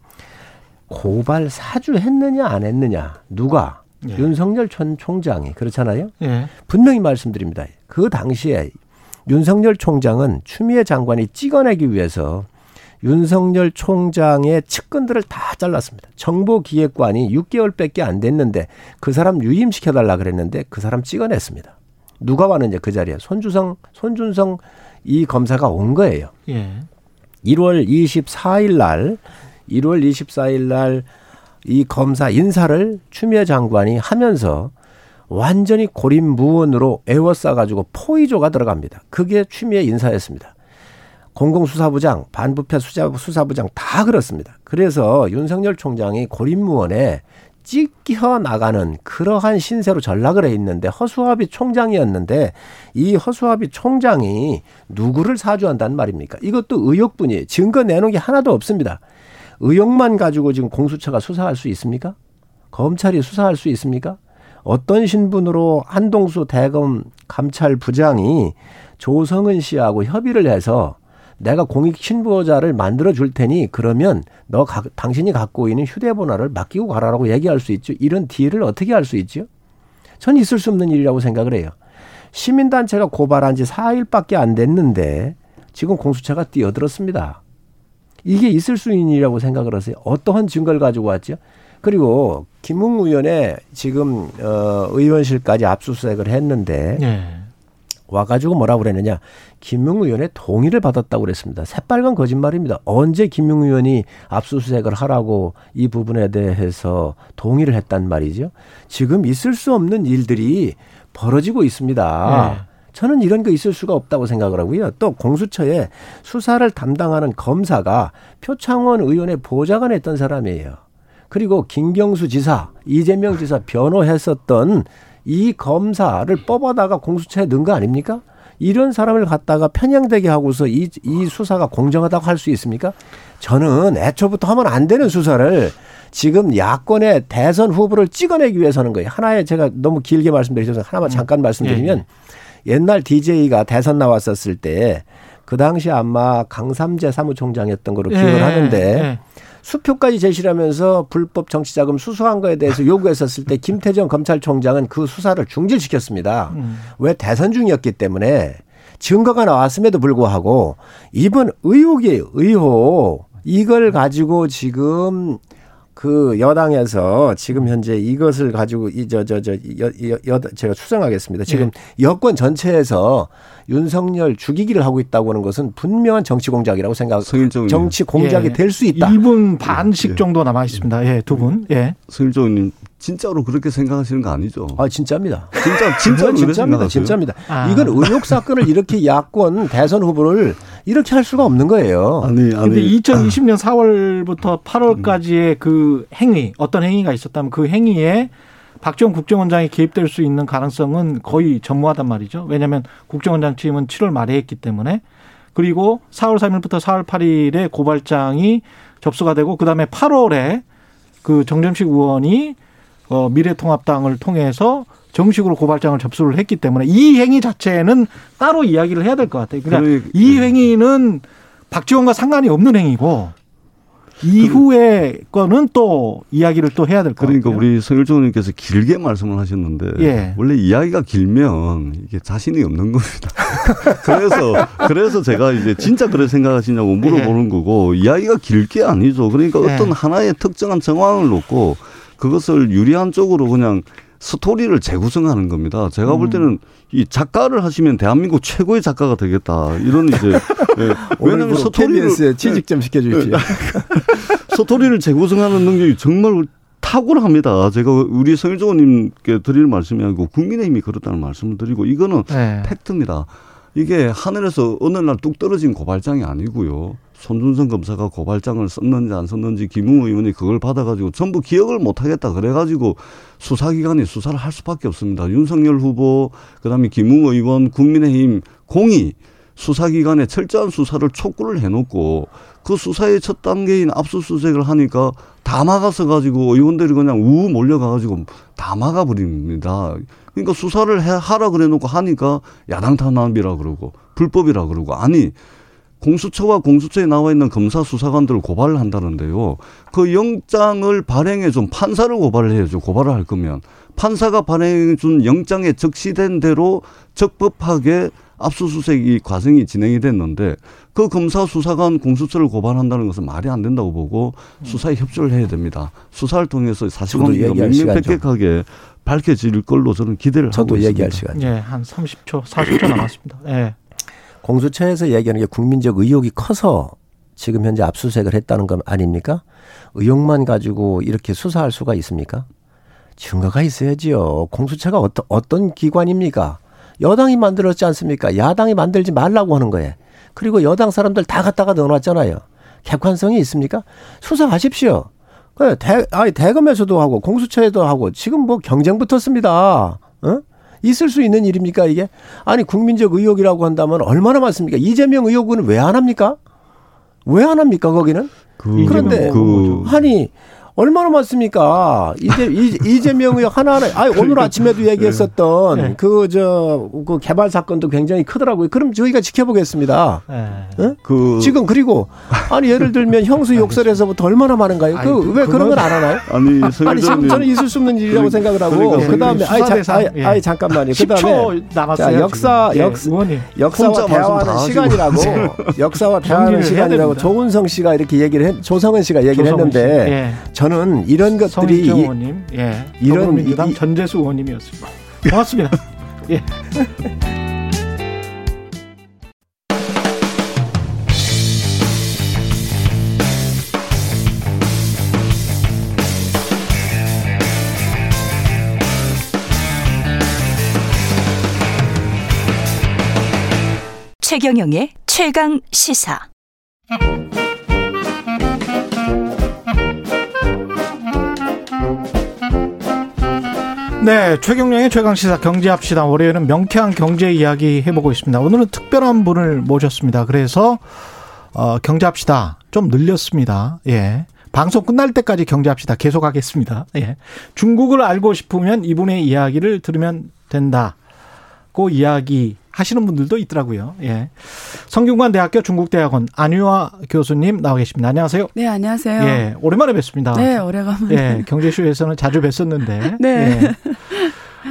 고발 사주했느냐 안 했느냐 누가 예. 윤석열 전 총장이 그렇잖아요. 예. 분명히 말씀드립니다. 그 당시에 윤석열 총장은 추미애 장관이 찍어내기 위해서 윤석열 총장의 측근들을 다 잘랐습니다. 정보기획관이 6개월밖에 안 됐는데 그 사람 유임시켜달라 그랬는데 그 사람 찍어냈습니다. 누가 왔느냐 그 자리에 손주성 손준성 이 검사가 온 거예요. 예. 1월 24일 날 1월 24일 날 이 검사 인사를 추미애 장관이 하면서 완전히 고립무원으로 에워싸가지고 포위조가 들어갑니다. 그게 추미애 인사였습니다. 공공수사부장, 반부패 수사, 수사부장 다 그렇습니다. 그래서 윤석열 총장이 고립무원에 찢겨 나가는 그러한 신세로 전락을 해 있는데 허수아비 총장이었는데 이 허수아비 총장이 누구를 사주한다는 말입니까? 이것도 의혹뿐이에요. 증거 내놓은 게 하나도 없습니다. 의혹만 가지고 지금 공수처가 수사할 수 있습니까? 검찰이 수사할 수 있습니까? 어떤 신분으로 한동수 대검 감찰부장이 조성은 씨하고 협의를 해서 내가 공익 신고자를 만들어 줄 테니 그러면 너 가, 당신이 갖고 있는 휴대번호를 맡기고 가라라고 얘기할 수 있죠. 이런 딜을 어떻게 할 수 있죠? 전 있을 수 없는 일이라고 생각을 해요. 시민단체가 고발한 지 4일밖에 안 됐는데 지금 공수처가 뛰어들었습니다. 이게 있을 수 있는 일이라고 생각을 하세요. 어떠한 증거를 가지고 왔죠? 그리고 김웅 의원의 지금 어 의원실까지 압수수색을 했는데 예. 와가지고 뭐라고 그랬느냐. 김용 의원의 동의를 받았다고 그랬습니다. 새빨간 거짓말입니다. 언제 김용 의원이 압수수색을 하라고 이 부분에 대해서 동의를 했단 말이죠. 지금 있을 수 없는 일들이 벌어지고 있습니다. 네. 저는 이런 거 있을 수가 없다고 생각을 하고요. 또 공수처에 수사를 담당하는 검사가 표창원 의원의 보좌관 했던 사람이에요. 그리고 김경수 지사, 이재명 지사 변호했었던 이 검사를 뽑아다가 공수처에 넣은 거 아닙니까? 이런 사람을 갖다가 편향되게 하고서 이, 이 수사가 공정하다고 할 수 있습니까? 저는 애초부터 하면 안 되는 수사를 지금 야권의 대선 후보를 찍어내기 위해서 하는 거예요. 하나에 제가 너무 길게 말씀드리셔서 하나만 잠깐 말씀드리면 옛날 DJ가 대선 나왔었을 때 그 당시 아마 강삼재 사무총장이었던 거로 기억을 예, 하는데 예. 수표까지 제시를 하면서 불법 정치자금 수수한 거에 대해서 요구했었을 때 김태정 검찰총장은 그 수사를 중지시켰습니다. 음. 왜 대선 중이었기 때문에 증거가 나왔음에도 불구하고 이번 의혹이에요. 의혹. 이걸 가지고 지금 그 여당에서 지금 현재 이것을 가지고 이 저 저 저 여, 여, 제가 추정하겠습니다. 지금 여권 전체에서 윤석열 죽이기를 하고 있다고 하는 것은 분명한 정치 공작이라고 생각. 성일종 정치 공작이 예. 될수 있다. 2분 반씩 예. 정도 남아 있습니다. 예, 두 분. 예. 성일종님 진짜로 그렇게 생각하시는 거 아니죠? 아 진짜입니다. 진짜 진짜로 그렇게 진짜입니다. 진짜입니다. 아. 이건 의혹 사건을 이렇게 야권 대선 후보를 이렇게 할 수가 없는 거예요. 아니 근데 아니 2020년 4월부터 8월까지의 그 행위, 어떤 행위가 있었다면 그 행위에 박지원 국정원장이 개입될 수 있는 가능성은 거의 전무하단 말이죠. 왜냐하면 국정원장 취임은 7월 말에 했기 때문에 그리고 4월 3일부터 4월 8일에 고발장이 접수가 되고 그다음에 8월에 그 정점식 의원이 어 미래통합당을 통해서 정식으로 고발장을 접수를 했기 때문에 이 행위 자체는 따로 이야기를 해야 될 것 같아요. 그러니까 그러니- 이 행위는 박지원과 상관이 없는 행위고 이후의 거는 또 이야기를 또 해야 될것 그러니까 같아요. 우리 성일종 님께서 길게 말씀을 하셨는데 예. 원래 이야기가 길면 이게 자신이 없는 겁니다. 그래서 그래서 제가 이제 진짜 그래 생각하시냐고 물어보는 거고 이야기가 길게 아니죠. 그러니까 예. 어떤 하나의 특정한 정황을 놓고 그것을 유리한 쪽으로 그냥 스토리를 재구성하는 겁니다. 제가 음. 볼 때는 이 작가를 하시면 대한민국 최고의 작가가 되겠다. 이런 이제 예. 왜냐하면 스토리를 취직 좀 시켜주십시오. 스토리를 재구성하는 능력이 정말 탁월합니다. 제가 우리 성일종님께 드릴 말씀이 아니고 국민의힘이 그렇다는 말씀을 드리고 이거는 네. 팩트입니다. 이게 하늘에서 어느 날 뚝 떨어진 고발장이 아니고요. 손준성 검사가 고발장을 썼는지 안 썼는지 김웅 의원이 그걸 받아가지고 전부 기억을 못하겠다 그래가지고 수사기관이 수사를 할 수밖에 없습니다. 윤석열 후보 그다음에 김웅 의원 국민의힘 공이 수사기관에 철저한 수사를 촉구를 해놓고 그 수사의 첫 단계인 압수수색을 하니까 다 막아서 가지고 의원들이 그냥 우 몰려가가지고 다 막아버립니다. 그러니까 수사를 해, 하라 그래놓고 하니까 야당 탄압이라 그러고 불법이라 그러고 아니 공수처와 공수처에 나와 있는 검사 수사관들을 고발을 한다는데요. 그 영장을 발행해 준 판사를 고발을 해야죠. 고발을 할 거면 판사가 발행해 준 영장에 적시된 대로 적법하게 압수수색 이 과정이 진행이 됐는데 그 검사 수사관 공수처를 고발한다는 것은 말이 안 된다고 보고 수사에 협조를 해야 됩니다. 수사를 통해서 사실관계가. 명명백백하게 밝혀질 걸로 저는 기대를 하고 저도 있습니다. 얘기할 시간. 예, 한 30초, 40초 남았습니다. 예. 공수처에서 얘기하는 게 국민적 의혹이 커서 지금 현재 압수수색을 했다는 건 아닙니까? 의혹만 가지고 이렇게 수사할 수가 있습니까? 증거가 있어야지요. 공수처가 어떤, 어떤 기관입니까? 여당이 만들었지 않습니까? 야당이 만들지 말라고 하는 거예요. 그리고 여당 사람들 다 갖다가 넣어놨잖아요. 객관성이 있습니까? 수사하십시오. 그 대, 아니, 대검에서도 하고 공수처에도 하고 지금 뭐 경쟁 붙었습니다. 어? 있을 수 있는 일입니까 이게? 아니 국민적 의혹이라고 한다면 얼마나 많습니까? 이재명 의혹은 왜 안 합니까? 왜 안 합니까 거기는? 그, 그런데 그 아니 얼마나 많습니까? 이제 이- 이재명 의혹 하나하나. 아니 오늘 아침에도 얘기했었던 네. 그 저 그 개발 사건도 굉장히 크더라고요. 그럼 저희가 지켜보겠습니다. 예. 어? 그 지금 그리고 아니 예를 들면 형수 욕설에서부터 얼마나 많은가요? 아니, 그 그- 왜 그런 그건- 건안 하나요? 아니 아니 참 저는 있을 수 없는 일이라고 그러니까- 생각을 하고 그러니까 그 다음에 아니, 자, 예. 아니 잠깐만요. 그 다음에 10초 남았어요. 자, 역사. 예, 역 의원님. 역사와 대화하는. 시간이라고 역사와 대화하는 시간이라고. 조은성 씨가 이렇게 얘기를 했, 조성은 씨가 얘기를 조성은 씨. 했는데 예. 저는 이런 것들이 의원님, 예, 이런 민주당 이, 전재수 의원님이었습니다. 고맙습니다. 예. 최경영의 최강 시사. 네, 최경령의 최강 시사 경제합시다. 월요일은 명쾌한 경제 이야기 해보고 있습니다. 오늘은 특별한 분을 모셨습니다. 그래서 어, 경제합시다 좀 늘렸습니다. 예. 방송 끝날 때까지 경제합시다 계속하겠습니다. 예. 중국을 알고 싶으면 이분의 이야기를 들으면 된다 고 이야기 하시는 분들도 있더라고요. 예. 성균관 대학교 중국대학원 안유아 교수님 나와 계십니다. 안녕하세요. 네, 안녕하세요. 예, 오랜만에 뵙습니다. 네, 오래간만에. 예, 경제쇼에서는 자주 뵀었는데. 네. 예.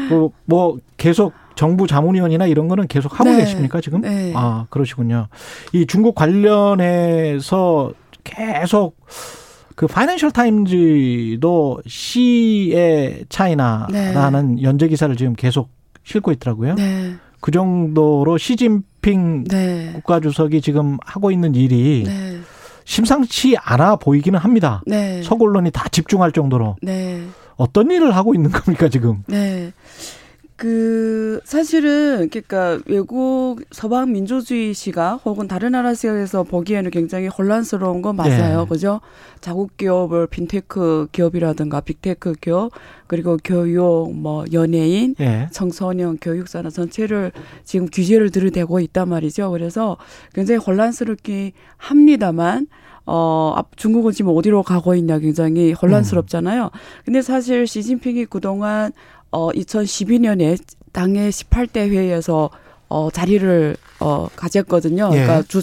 그, 뭐, 계속 정부 자문위원이나 이런 거는 계속 하고 네. 계십니까, 지금? 네. 아, 그러시군요. 이 중국 관련해서 계속 그 파이낸셜 타임즈도 시의 차이나라는 연재 기사를 지금 계속 싣고 있더라고요. 네. 그 정도로 시진핑 네. 국가주석이 지금 하고 있는 일이 네. 심상치 않아 보이기는 합니다. 네. 서구 언론이 다 집중할 정도로 네. 어떤 일을 하고 있는 겁니까 지금? 네. 그 사실은 그러니까 외국 서방 민주주의 시각 혹은 다른 나라 시각에서 보기에는 굉장히 혼란스러운 건 맞아요. 네. 그죠? 자국 기업을 핀테크 기업이라든가 big tech 기업 그리고 교육 뭐 연예인 예. 청소년 교육산업 전체를 지금 규제를 들이대고 있단 말이죠. 그래서 굉장히 혼란스럽긴 합니다만 어, 앞- 중국은 지금 어디로 가고 있냐 굉장히 혼란스럽잖아요. 근데 사실 시진핑이 그동안 어, 2012년에 당의 18대 회의에서 어, 자리를 어, 가졌거든요. 예. 그러니까 주,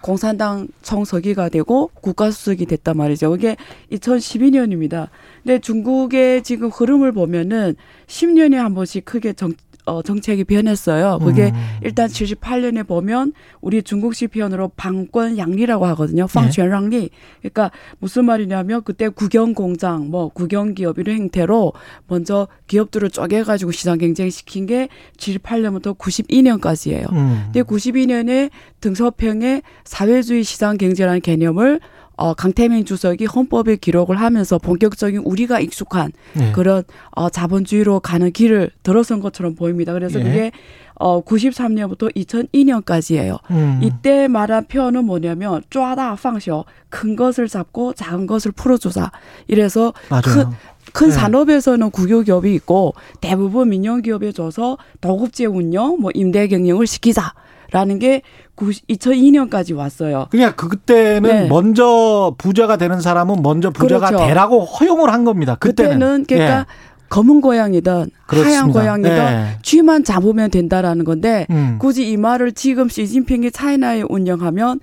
공산당 총서기가 되고 국가수석이 됐단 말이죠. 그게 2012년입니다. 근데 중국의 지금 흐름을 보면은 10년에 한 번씩 크게 정, 어, 정책이 변했어요. 그게 음. 일단 78년에 보면 우리 중국식 표현으로 방권 양리라고 하거든요. 네. 방권양리. 그러니까 무슨 말이냐면 그때 국영 공장, 뭐 국영 기업 이런 형태로 먼저 기업들을 쪼개 가지고 시장 경쟁 시킨 게 78년부터 92년까지예요. 음. 근데 92년에 등서평에 사회주의 시장 경제라는 개념을 어, 강태명 주석이 헌법에 기록을 하면서 본격적인 우리가 익숙한 네. 그런 어, 자본주의로 가는 길을 들어선 것처럼 보입니다. 그래서 예. 그게 어, 93년부터 2002년까지예요. 음. 이때 말한 표현은 뭐냐면 쪼다 방쇼 큰 것을 잡고 작은 것을 풀어주자. 이래서 맞아요. 큰, 큰 네. 산업에서는 국유기업이 있고 대부분 민영기업에 줘서 도급제 운영, 뭐 임대 경영을 시키자 라는 게 2002년까지 왔어요. 그냥 그때는 네. 먼저 부자가 되는 사람은 먼저 부자가 그렇죠. 되라고 허용을 한 겁니다. 그때는, 그때는 그러니까 예. 검은 고양이든 그렇습니다. 하얀 고양이든 예. 쥐만 잡으면 된다라는 건데 음. 굳이 이 말을 지금 시진핑이 차이나에 운영하면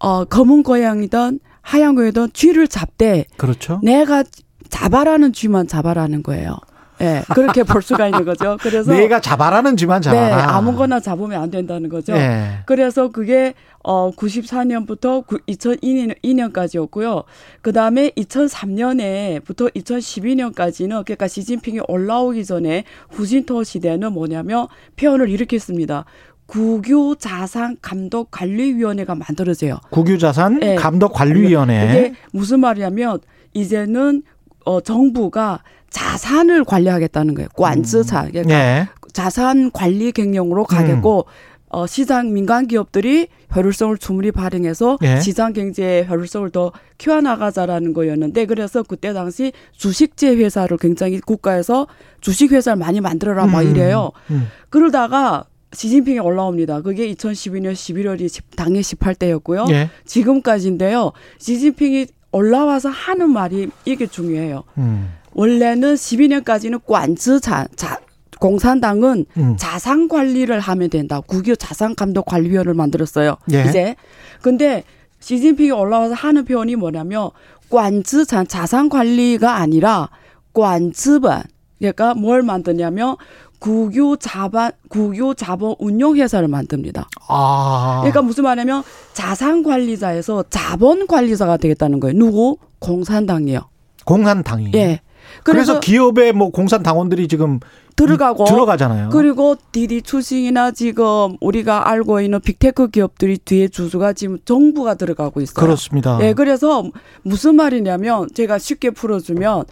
어 검은 고양이든 하얀 고양이든 쥐를 잡되 그렇죠. 내가 잡아라는 쥐만 잡아라는 거예요. 예, 그렇게 볼 수가 있는 거죠. 그래서 내가 잡아라는 쥐만 잡아라. 네, 아무거나 잡으면 안 된다는 거죠. 예. 그래서 그게 어 94년부터 2002년까지였고요. 그다음에 2003년에부터 2012년까지는 그러니까 시진핑이 올라오기 전에 후진토 시대는 뭐냐면 표현을 이렇게 씁니다. 국유 자산 감독 관리위원회가 만들어져요. 국유자산 예. 감독 관리위원회. 이게 무슨 말이냐면 이제는 어 정부가 자산을 관리하겠다는 거예요. 관즈사. 그러니까 예. 자산 관리 경영으로 가겠고 음. 어, 시장 민간 기업들이 효율성을 충분히 발행해서 예. 시장 경제의 효율성을 더 키워나가자라는 거였는데 그래서 그때 당시 주식제 회사를 굉장히 국가에서 주식 회사를 많이 만들어라 막 음. 이래요. 음. 그러다가 시진핑이 올라옵니다. 그게 2012년 11월이 당의 18대였고요. 예. 지금까지인데요. 시진핑이 올라와서 하는 말이 이게 중요해요. 음. 원래는 12년까지는 관즈자 자 공산당은 음. 자산 관리를 하면 된다. 국유 자산 감독 관리위원회를 만들었어요. 예. 이제 근데 시진핑이 올라와서 하는 표현이 뭐냐면 관즈자 자산 관리가 아니라 관즈반 그러니까 뭘 만드냐면 국유 자반 국유 자본 운용 회사를 만듭니다. 아. 그러니까 무슨 말이냐면 자산 관리자에서 자본 관리자가 되겠다는 거예요. 누구? 공산당이요. 공산당이. 예. 그래서, 그래서, 기업에 뭐 공산 당원들이 지금 들어가고 이- 들어가잖아요. 그리고 디디 출신이나 지금 우리가 알고 있는 빅테크 기업들이 뒤에 주주가 지금 정부가 들어가고 있어요. 그렇습니다. 예, 그래서 무슨 말이냐면 제가 쉽게 풀어주면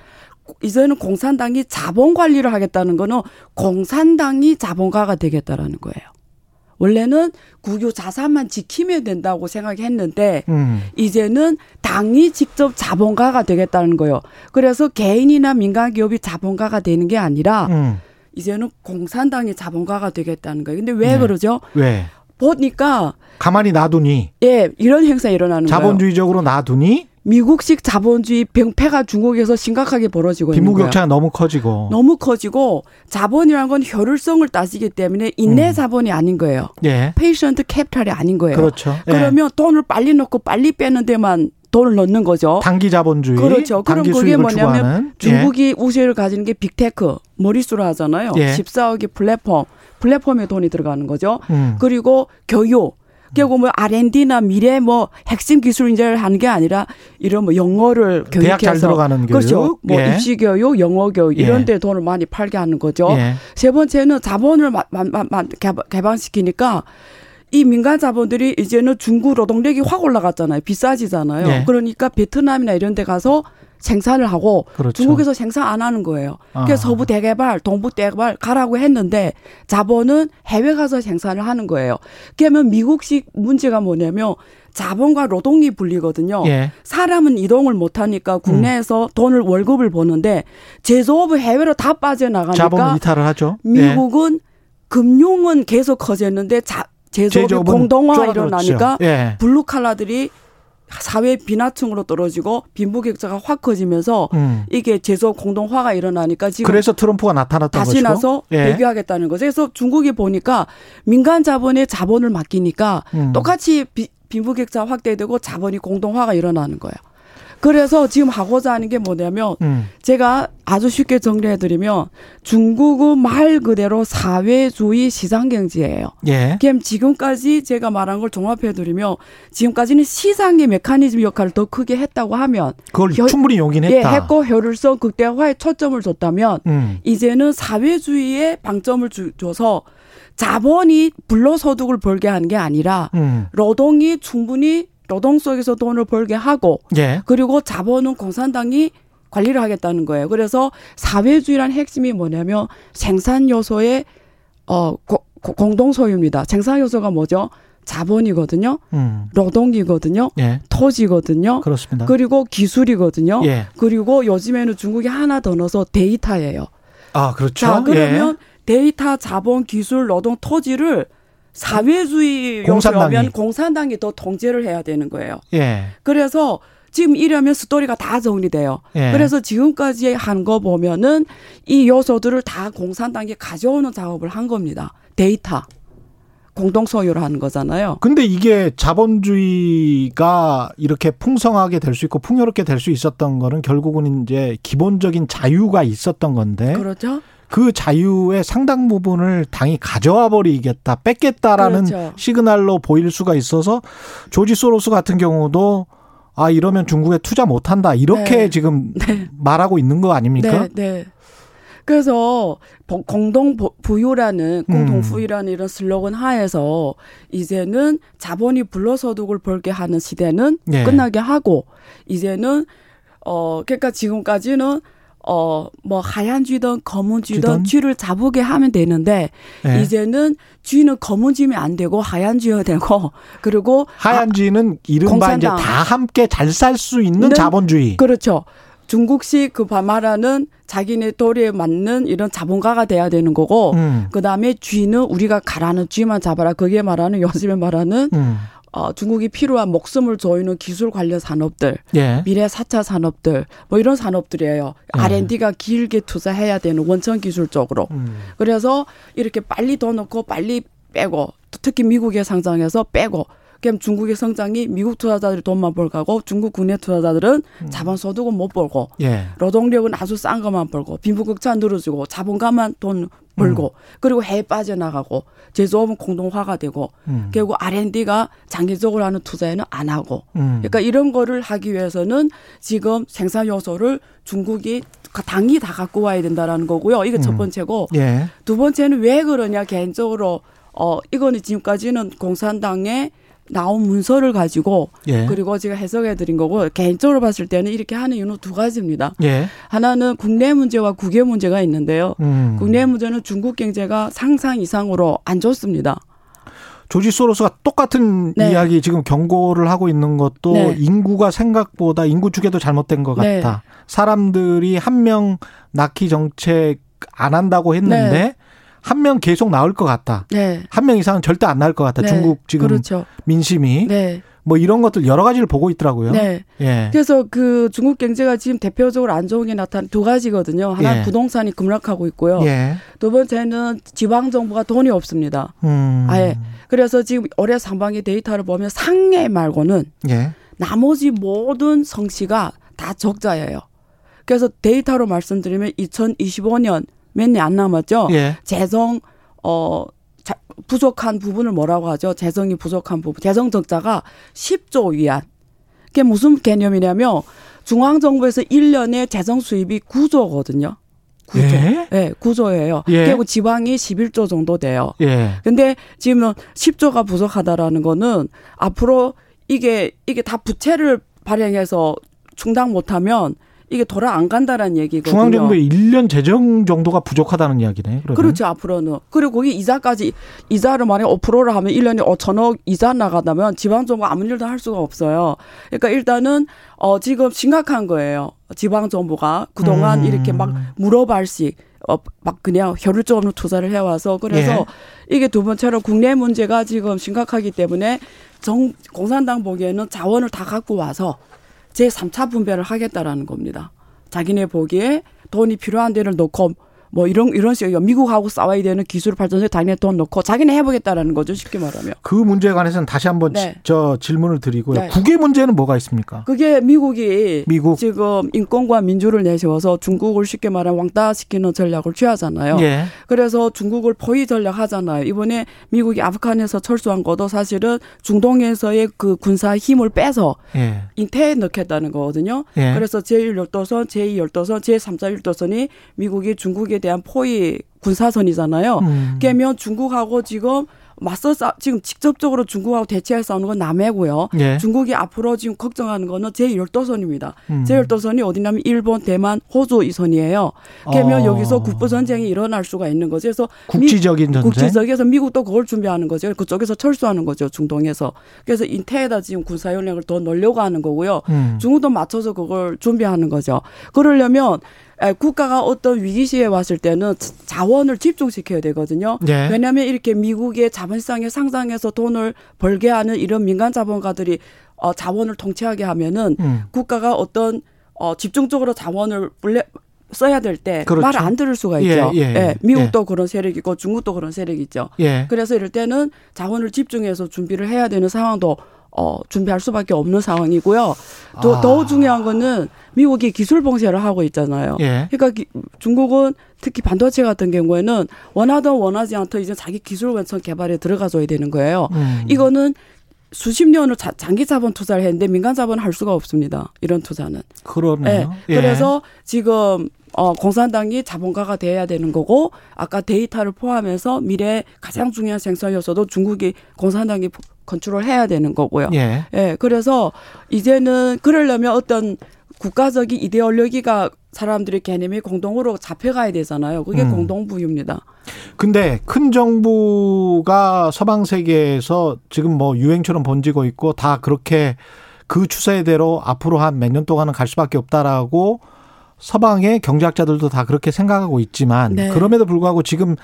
이제는 공산당이 자본 관리를 하겠다는 거는 공산당이 자본가가 되겠다라는 거예요. 원래는 국유 자산만 지키면 된다고 생각했는데 음. 이제는 당이 직접 자본가가 되겠다는 거예요. 그래서 개인이나 민간 기업이 자본가가 되는 게 아니라 음. 이제는 공산당이 자본가가 되겠다는 거예요. 근데 왜 네. 그러죠? 왜? 보니까 가만히 놔두니 예 이런 현상 일어나는 거예요. 자본주의적으로 놔두니 미국식 자본주의 병폐가 중국에서 심각하게 벌어지고 있는 거예요. 빈부격차가 너무 커지고. 너무 커지고 자본이라는 건 효율성을 따지기 때문에 인내 자본이 아닌 거예요. 예. patient capital이 아닌 거예요. 그렇죠. 예. 그러면 돈을 빨리 넣고 빨리 빼는 데만 돈을 넣는 거죠. 단기 자본주의, 그렇죠. 그럼 그게 뭐냐면 추구하는. 중국이 우세를 가지는 게 big tech 머릿수로 하잖아요. 예. 14억의 플랫폼, 플랫폼에 돈이 들어가는 거죠. 예. 음. 그리고 교육. 결국 뭐 R&D나 미래 뭐 핵심 기술 인재를 하는 게 아니라 이런 뭐 영어를 교육해서 대학 잘 들어가는 교육. 그렇죠. 뭐 예. 입시 교육, 영어 교육 이런 예. 데 돈을 많이 팔게 하는 거죠. 예. 세 번째는 자본을 마, 마, 마, 마, 개방- 개방시키니까 이 민간 자본들이 이제는 중국 노동력이 확 올라갔잖아요. 비싸지잖아요. 예. 그러니까 베트남이나 이런 데 가서 생산을 하고 그렇죠. 중국에서 생산 안 하는 거예요. 아. 그래서 서부 대개발, 동부 대개발 가라고 했는데 자본은 해외 가서 생산을 하는 거예요. 그러면 미국식 문제가 뭐냐면 자본과 노동이 분리거든요. 예. 사람은 이동을 못 하니까 국내에서 돈을 월급을 버는데 제조업은 해외로 다 빠져나가니까 자본을 이탈을 하죠. 예. 미국은 금융은 계속 커졌는데 자, 제조업이 공동화. 일어나니까 예. 블루 칼라들이 사회 빈민층으로 떨어지고 빈부격차가 확 커지면서 음. 이게 제조업 공동화가 일어나니까 지금 그래서 트럼프가 나타났던 다시 것이고. 나서 예. 대비하겠다는 거죠. 그래서 중국이 보니까 민간 자본에 자본을 맡기니까 음. 똑같이 비- 빈부격차 확대되고 자본이 공동화가 일어나는 거예요. 그래서 지금 하고자 하는 게 뭐냐면 음. 제가 아주 쉽게 정리해드리면 중국은 말 그대로 사회주의 시장 경제예요. 예. 그럼 지금까지 제가 말한 걸 종합해드리면 지금까지는 시장의 메커니즘 역할을 더 크게 했다고 하면 그걸 겨- 충분히 용인했다. 예, 했고 효율성 극대화에 초점을 줬다면 음. 이제는 사회주의에 방점을 주, 줘서 자본이 불로소득을 벌게 하는 게 아니라 음. 노동이 충분히 노동 속에서 돈을 벌게 하고 예. 그리고 자본은 공산당이 관리를 하겠다는 거예요. 그래서 사회주의란 핵심이 뭐냐면 생산 요소의 어 고- 고- 공동 소유입니다. 생산 요소가 뭐죠? 자본이거든요. 음. 노동이거든요. 예. 토지거든요. 그렇습니다. 그리고 기술이거든요. 예. 그리고 요즘에는 중국이 하나 더 넣어서 데이터예요. 아, 그렇죠. 자, 그러면 예. 데이터, 자본, 기술, 노동, 토지를 사회주의 공산당이. 요소라면 공산당이 더 통제를 해야 되는 거예요. 예. 그래서 지금 이러면 스토리가 다 정리돼요. 예. 그래서 지금까지 한 거 보면은 이 요소들을 다 공산당이 가져오는 작업을 한 겁니다. 데이터. 공동 소유를 하는 거잖아요. 근데 이게 자본주의가 이렇게 풍성하게 될 수 있고 풍요롭게 될 수 있었던 거는 결국은 이제 기본적인 자유가 있었던 건데 그렇죠? 그 자유의 상당 부분을 당이 가져와 버리겠다, 뺏겠다라는 그렇죠. 시그널로 보일 수가 있어서 조지 소로스 같은 경우도 아 이러면 중국에 투자 못 한다. 이렇게 네. 지금 말하고 있는 거 아닙니까? 네, 네. 그래서 보- 공동 보- 부유라는 공동 음. 부유라는 이런 슬로건 하에서 이제는 자본이 불로소득을 벌게 하는 시대는 예. 끝나게 하고 이제는 어 그러니까 지금까지는 어 뭐 하얀 쥐든 검은 쥐든 쥐든? 쥐를 잡게 하면 되는데 예. 이제는 쥐는 검은 쥐면 안 되고 하얀 쥐여야 되고 그리고 하얀 쥐는 이른바 이제 공산당. 다 함께 잘 살 수 있는 는 자본주의. 그렇죠. 중국식 그 말하는 자기네 도리에 맞는 이런 자본가가 돼야 되는 거고, 음. 그 다음에 쥐는 우리가 가라는 쥐만 잡아라. 그게 말하는 요즘에 말하는 음. 어, 중국이 필요한 목숨을 조이는 기술 관련 산업들, 예. 미래 4차 산업들, 뭐 이런 산업들이에요. 예. R&D가 길게 투자해야 되는 원천 기술 쪽으로. 음. 그래서 이렇게 빨리 더 넣고 빨리 빼고 특히 미국에 상장해서 빼고 그럼 중국의 성장이 미국 투자자들이 돈만 벌고 중국 국내 투자자들은 자본 소득은 못 벌고 예. 노동력은 아주 싼 것만 벌고 빈부격차 늘어지고 자본가만 돈 벌고 그리고 해외 빠져나가고 제조업은 공동화가 되고 음. 결국 R&D가 장기적으로 하는 투자에는 안 하고 음. 그러니까 이런 거를 하기 위해서는 지금 생산 요소를 중국이 당이 다 갖고 와야 된다라는 거고요. 이게 첫 음. 번째고 예. 두 번째는 왜 그러냐 개인적으로 어 이거는 지금까지는 공산당에 나온 문서를 가지고 예. 그리고 제가 해석해 드린 거고 개인적으로 봤을 때는 이렇게 하는 이유는 두 가지입니다. 예. 하나는 국내 문제와 국외 문제가 있는데요. 음. 국내 문제는 중국 경제가 상상 이상으로 안 좋습니다. 조지 소로스가 똑같은 네. 이야기 지금 경고를 하고 있는 것도 네. 인구가 생각보다 인구 추계도 잘못된 것 네. 같다. 사람들이 한 명 낳기 정책 안 한다고 했는데 네. 한 명 계속 나올 것 같다. 네. 한 명 이상은 절대 안 나올 것 같다. 네. 중국 지금 그렇죠. 민심이 네. 뭐 이런 것들 여러 가지를 보고 있더라고요. 네. 예. 그래서 그 중국 경제가 지금 대표적으로 안 좋은 게 나타난 두 가지거든요. 하나 예. 부동산이 급락하고 있고요. 예. 두 번째는 지방 정부가 돈이 없습니다. 음. 아예. 그래서 지금 올해 상반기 데이터를 보면 상해 말고는 예. 나머지 모든 성씨가 다 적자예요. 그래서 데이터로 말씀드리면 2025년 몇 년 안 남았죠. 예. 재정 어 자- 부족한 부분을 뭐라고 하죠? 재정이 부족한 부분. 재정 적자가 10조 위안. 그게 무슨 개념이냐면 중앙 정부에서 1년에 재정 수입이 9조거든요. 9조. 예? 네, 9조예요. 예. 그리고 지방이 11조 정도 돼요. 예. 근데 지금 10조가 부족하다라는 거는 앞으로 이게 이게 다 부채를 발행해서 충당 못하면 이게 돌아 안 간다라는 얘기거든요. 중앙정부의 1년 재정 정도가 부족하다는 이야기네. 그러면. 그렇죠 앞으로는 그리고 거기 이자까지 이자를 만약 5%를 하면 1년에 5천억 이자 나가다면 지방정부가 아무 일도 할 수가 없어요. 그러니까 일단은 어 지금 심각한 거예요. 지방정부가 그동안 음. 이렇게 막 물어발식 어, 막 그냥 혈을조 없는 투자를 해와서 그래서 예. 이게 두 번째로 국내 문제가 지금 심각하기 때문에 정 공산당 보기에는 자원을 다 갖고 와서 제 3차 분배를 하겠다라는 겁니다. 자기네 보기에 돈이 필요한 데를 넣고 뭐 이런 이런 식으로 미국하고 싸워야 되는 기술 발전소에 자기네 돈 넣고 자기네 해보겠다라는 거죠 쉽게 말하면. 그 문제에 관해서는 다시 한번 네. 지- 저 질문을 드리고요. 네. 국외 문제는 뭐가 있습니까? 그게 미국이 미국. 지금 인권과 민주를 내세워서 중국을 쉽게 말하면 왕따시키는 전략을 취하잖아요. 예. 그래서 중국을 포위 전략 하잖아요. 이번에 미국이 아프간에서 철수한 것도 사실은 중동에서의 그 군사 힘을 빼서 예. 인태에 넣겠다는 거거든요. 예. 그래서 제1열도선, 제2열도선, 제3자1도선이 미국이 중국에 대한 포위 군사선이잖아요. 음. 그러면 중국하고 지금 맞서 싸 지금 직접적으로 중국하고 대치해 싸우는 건 남해고요. 예. 중국이 앞으로 지금 걱정하는 거는 제1열도선입니다. 음. 제1열도선이 어디냐면 일본, 대만, 호주 이 선이에요. 그러면 어. 여기서 국부 전쟁이 일어날 수가 있는 거죠. 그래서 미- 국지적인 전쟁. 국지적에서 미국도 그걸 준비하는 거죠. 그쪽에서 철수하는 거죠. 중동에서. 그래서 인태에다 지금 군사연령을 더 넣으려고 하는 거고요. 음. 중국도 맞춰서 그걸 준비하는 거죠. 그러려면 에, 국가가 어떤 위기 시에 왔을 때는 자- 자원을 집중시켜야 되거든요. 예. 왜냐하면 이렇게 미국의 자본시장에 상장해서 돈을 벌게 하는 이런 민간 자본가들이 어, 자원을 통치하게 하면은 음. 국가가 어떤 어, 집중적으로 자원을 불래 써야 될때 그렇죠. 말을 안 들을 수가 예, 있죠. 예, 미국도 그런 세력이고 중국도 그런 세력이 있죠. 예. 그래서 이럴 때는 자원을 집중해서 준비를 해야 되는 상황도 어, 준비할 수밖에 없는 상황이고요. 더, 아. 더 중요한 거는 미국이 기술 봉쇄를 하고 있잖아요. 예. 그러니까 기- 중국은 특히 반도체 같은 경우에는 원하든 원하지 않든 이제 자기 기술 원천 개발에 들어가줘야 되는 거예요. 음. 이거는 수십 년을 자, 장기 자본 투자를 했는데 민간 자본은 할 수가 없습니다. 이런 투자는. 그러네요. 예. 그래서 지금 어 공산당이 자본가가 돼야 되는 거고 아까 데이터를 포함해서 미래 가장 중요한 생산 요소도 중국이 공산당이 컨트롤 해야 되는 거고요. 예. 예. 그래서 이제는 그러려면 어떤 국가적인 이데올로기가 사람들의 개념이 공동으로 잡혀가야 되잖아요. 그게 음. 공동부유입니다. 근데 큰 정부가 서방 세계에서 지금 뭐 유행처럼 번지고 있고 다 그렇게 그 추세대로 앞으로 한 몇 년 동안은 갈 수밖에 없다라고 서방의 경제학자들도 다 그렇게 생각하고 있지만 네. 그럼에도 불구하고 지금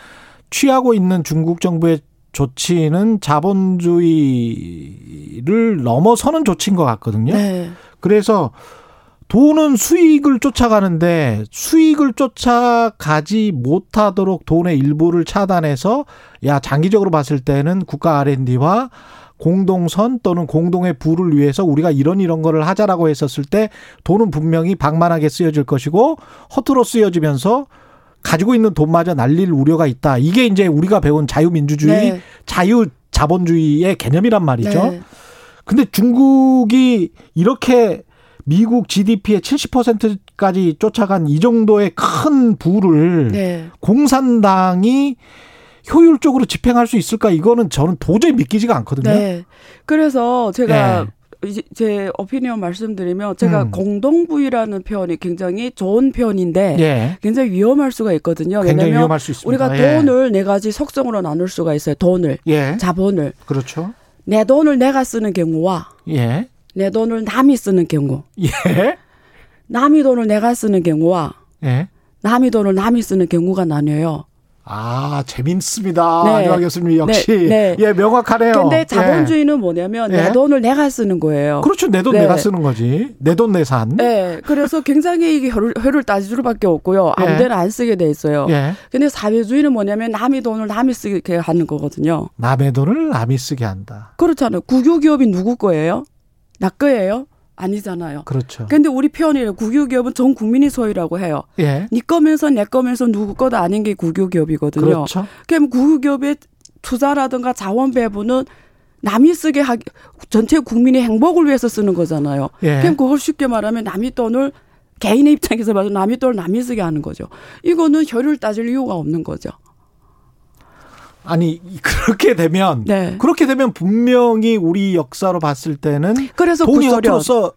취하고 있는 중국 정부의 조치는 자본주의를 넘어서는 조치인 것 같거든요. 네. 그래서 돈은 수익을 쫓아가는데 수익을 쫓아가지 못하도록 돈의 일부를 차단해서 야 장기적으로 봤을 때는 국가 R&D와 공동선 또는 공동의 부를 위해서 우리가 이런 이런 거를 하자라고 했었을 때 돈은 분명히 방만하게 쓰여질 것이고 허투루 쓰여지면서 가지고 있는 돈마저 날릴 우려가 있다. 이게 이제 우리가 배운 자유민주주의, 네. 자유 자본주의의 개념이란 말이죠. 네. 근데 중국이 이렇게 미국 GDP의 70%까지 쫓아간 이 정도의 큰 부를 네. 공산당이 효율적으로 집행할 수 있을까? 이거는 저는 도저히 믿기지가 않거든요. 네. 그래서 제가 이 제제 오피니언 말씀드리면 제가 음. 공동부위라는 표현이 굉장히 좋은 표현인데 예. 굉장히 위험할 수가 있거든요. 왜냐하면 위험할 수 있습니다. 우리가 예. 돈을 네 가지 속성으로 나눌 수가 있어요. 돈을, 예. 자본을. 그렇죠. 내 돈을 내가 쓰는 경우와 예. 내 돈을 남이 쓰는 경우, 예. 남이 돈을 내가 쓰는 경우와 예. 남이 돈을 남이 쓰는 경우가 나뉘어요. 아, 재밌습니다. 네. 안녕하 교수님 역시. 네, 네. 예, 명확하네요. 근데 예. 자본주의는 뭐냐면 예. 내 돈을 내가 쓰는 거예요. 그렇죠. 내돈 네. 내가 쓰는 거지. 내 돈 내산. 네, 그래서 굉장히 이게 혀를, 혀를 따질 수밖에 없고요. 예. 아무 데나 안 쓰게 돼 있어요. 예. 근데 사회주의는 뭐냐면 남의 돈을 남이 쓰게 하는 거거든요. 남의 돈을 남이 쓰게 한다. 그렇잖아요. 국유기업이 누구 거예요? 나 거예요? 아니잖아요. 그렇죠. 근데 우리 표현이에요. 국유기업은 전 국민이 소유라고 해요. 예. 네 거면서 내 거면서 누구 거도 아닌 게 국유기업이거든요. 그렇죠. 그럼 국유기업의 투자라든가 자원 배분은 남이 쓰게 하기 전체 국민의 행복을 위해서 쓰는 거잖아요. 예. 그럼 그걸 쉽게 말하면 남의 돈을 개인의 입장에서 봐도 남의 돈을 남이 쓰게 하는 거죠. 이거는 혈을 따질 이유가 없는 거죠. 아니 그렇게 되면 네. 그렇게 되면 분명히 우리 역사로 봤을 때는 그래서 돈이 구소련. 헛으로 써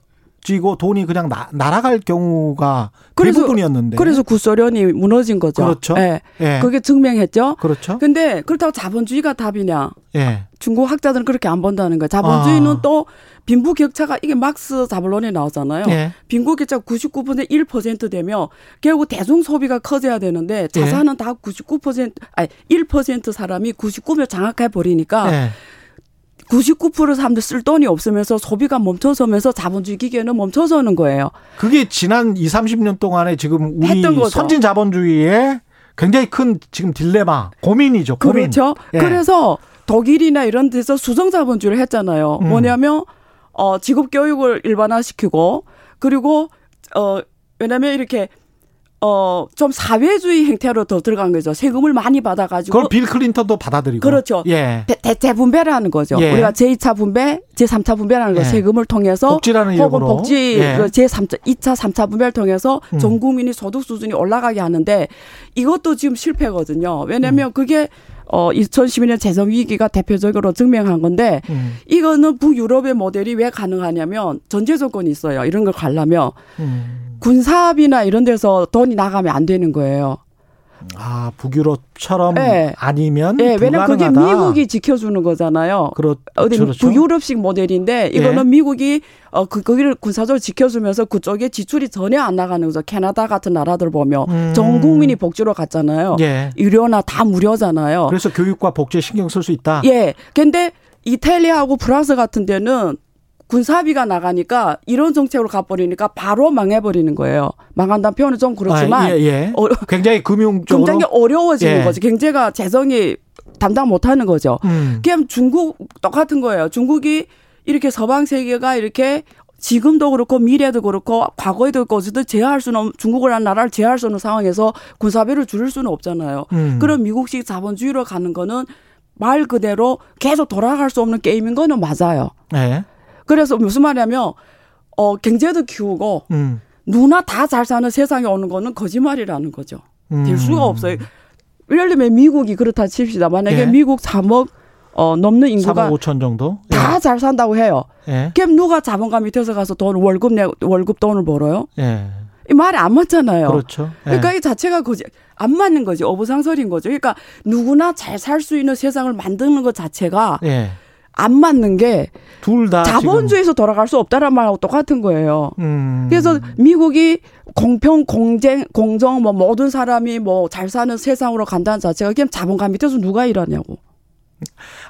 지고 돈이 그냥 나, 날아갈 경우가 그래서- 대부분이었는데. 그래서 구소련이 무너진 거죠. 그렇죠. 예. 예. 그게 증명했죠. 그렇죠. 근데 그렇다고 자본주의가 답이냐? 예. 중국 학자들은 그렇게 안 본다는 거예요. 자본주의는 아. 또 빈부 격차가 이게 막스 자본론에 나오잖아요. 예. 빈부 격차가 99% 1% 되면 결국 대중 소비가 커져야 되는데 자산은 다 99% 아니 1% 사람이 99를 장악해 버리니까 예. 99% 사람들 쓸 돈이 없으면서 소비가 멈춰서면서 자본주의 기계는 멈춰서는 거예요. 그게 지난 2, 30년 동안에 지금 우리. 선진 자본주의의 굉장히 큰 지금 딜레마, 고민이죠. 고민. 그렇죠. 예. 그래서 독일이나 이런 데서 수정 자본주의를 했잖아요. 음. 뭐냐면 어 직업 교육을 일반화시키고 그리고 어 왜냐면 이렇게 어 좀 사회주의 형태로 더 들어간 거죠. 세금을 많이 받아 가지고 그걸 빌 클린턴도 받아들이고. 그렇죠. 예. 대, 대체 분배라는 거죠. 예. 우리가 제2차 분배, 제3차 분배라는 거 예. 세금을 통해서 복지라는 혹은 이름으로. 복지 예. 그 제3차, 2차, 3차 분배를 통해서 음. 전 국민이 소득 수준이 올라가게 하는데 이것도 지금 실패거든요. 음. 왜냐하면 그게 어 2012년 재정 위기가 대표적으로 증명한 건데 음. 이거는 북유럽의 모델이 왜 가능하냐면 전제 조건이 있어요. 이런 걸 가려면 음. 군사합이나 이런 데서 돈이 나가면 안 되는 거예요. 아, 북유럽처럼 예. 아니면 예, 왜냐면 그게. 미국이 지켜주는 거잖아요. 그렇, 어디 그렇죠. 북유럽식 모델인데 이거는 예. 미국이 어 그 거기를 군사적으로 지켜주면서 그쪽에 지출이 전혀 안 나가는 거죠. 캐나다 같은 나라들 보면 음. 전 국민이 복지로 갔잖아요. 예. 의료나 다 무료잖아요. 그래서 교육과 복지에 신경 쓸 수 있다. 예. 근데 이탈리아하고 프랑스 같은 데는 군사비가 나가니까 이런 정책으로 가버리니까 바로 망해버리는 거예요. 망한다는 표현은 좀 그렇지만 아, 예, 예. 어, 굉장히 금융적으로 굉장히 어려워지는 예. 거죠. 경제가 재정이 담당 못하는 거죠. 음. 그냥 중국 똑같은 거예요. 중국이 이렇게 서방 세계가 이렇게 지금도 그렇고 미래도 그렇고 과거에도 그렇고 어쨌든 제어할 수는 없- 중국이라는 나라를 제어할 수 없는 상황에서 군사비를 줄일 수는 없잖아요. 음. 그럼 미국식 자본주의로 가는 거는 말 그대로 계속 돌아갈 수 없는 게임인 거는 맞아요. 예. 그래서 무슨 말이냐면 어 경제도 키우고 음. 누나 다 잘 사는 세상에 오는 거는 거짓말이라는 거죠. 될 음. 수가 없어요. 예를 들면 미국이 그렇다 칩시다. 만약에 예. 미국 3억 어, 넘는 인구가 3억 5천 정도. 다잘 산다고 해요. 예. 그럼 누가 자본가 밑에서 가서 돈 월급 내 월급 돈을 벌어요? 예. 이 말이 안 맞잖아요. 그렇죠. 예. 그러니까 이 자체가 거지 안 맞는 거지 어부상설인 거죠. 그러니까 누구나 잘 살 수 있는 세상을 만드는 것 자체가 예. 안 맞는 게 둘 다 자본주의에서 돌아갈 수 없다는 말하고 똑같은 거예요. 음. 그래서 미국이 공평, 공쟁, 공정, 뭐 모든 사람이 뭐 잘 사는 세상으로 간다는 자체가 그냥 자본가 밑에서 누가 일하냐고.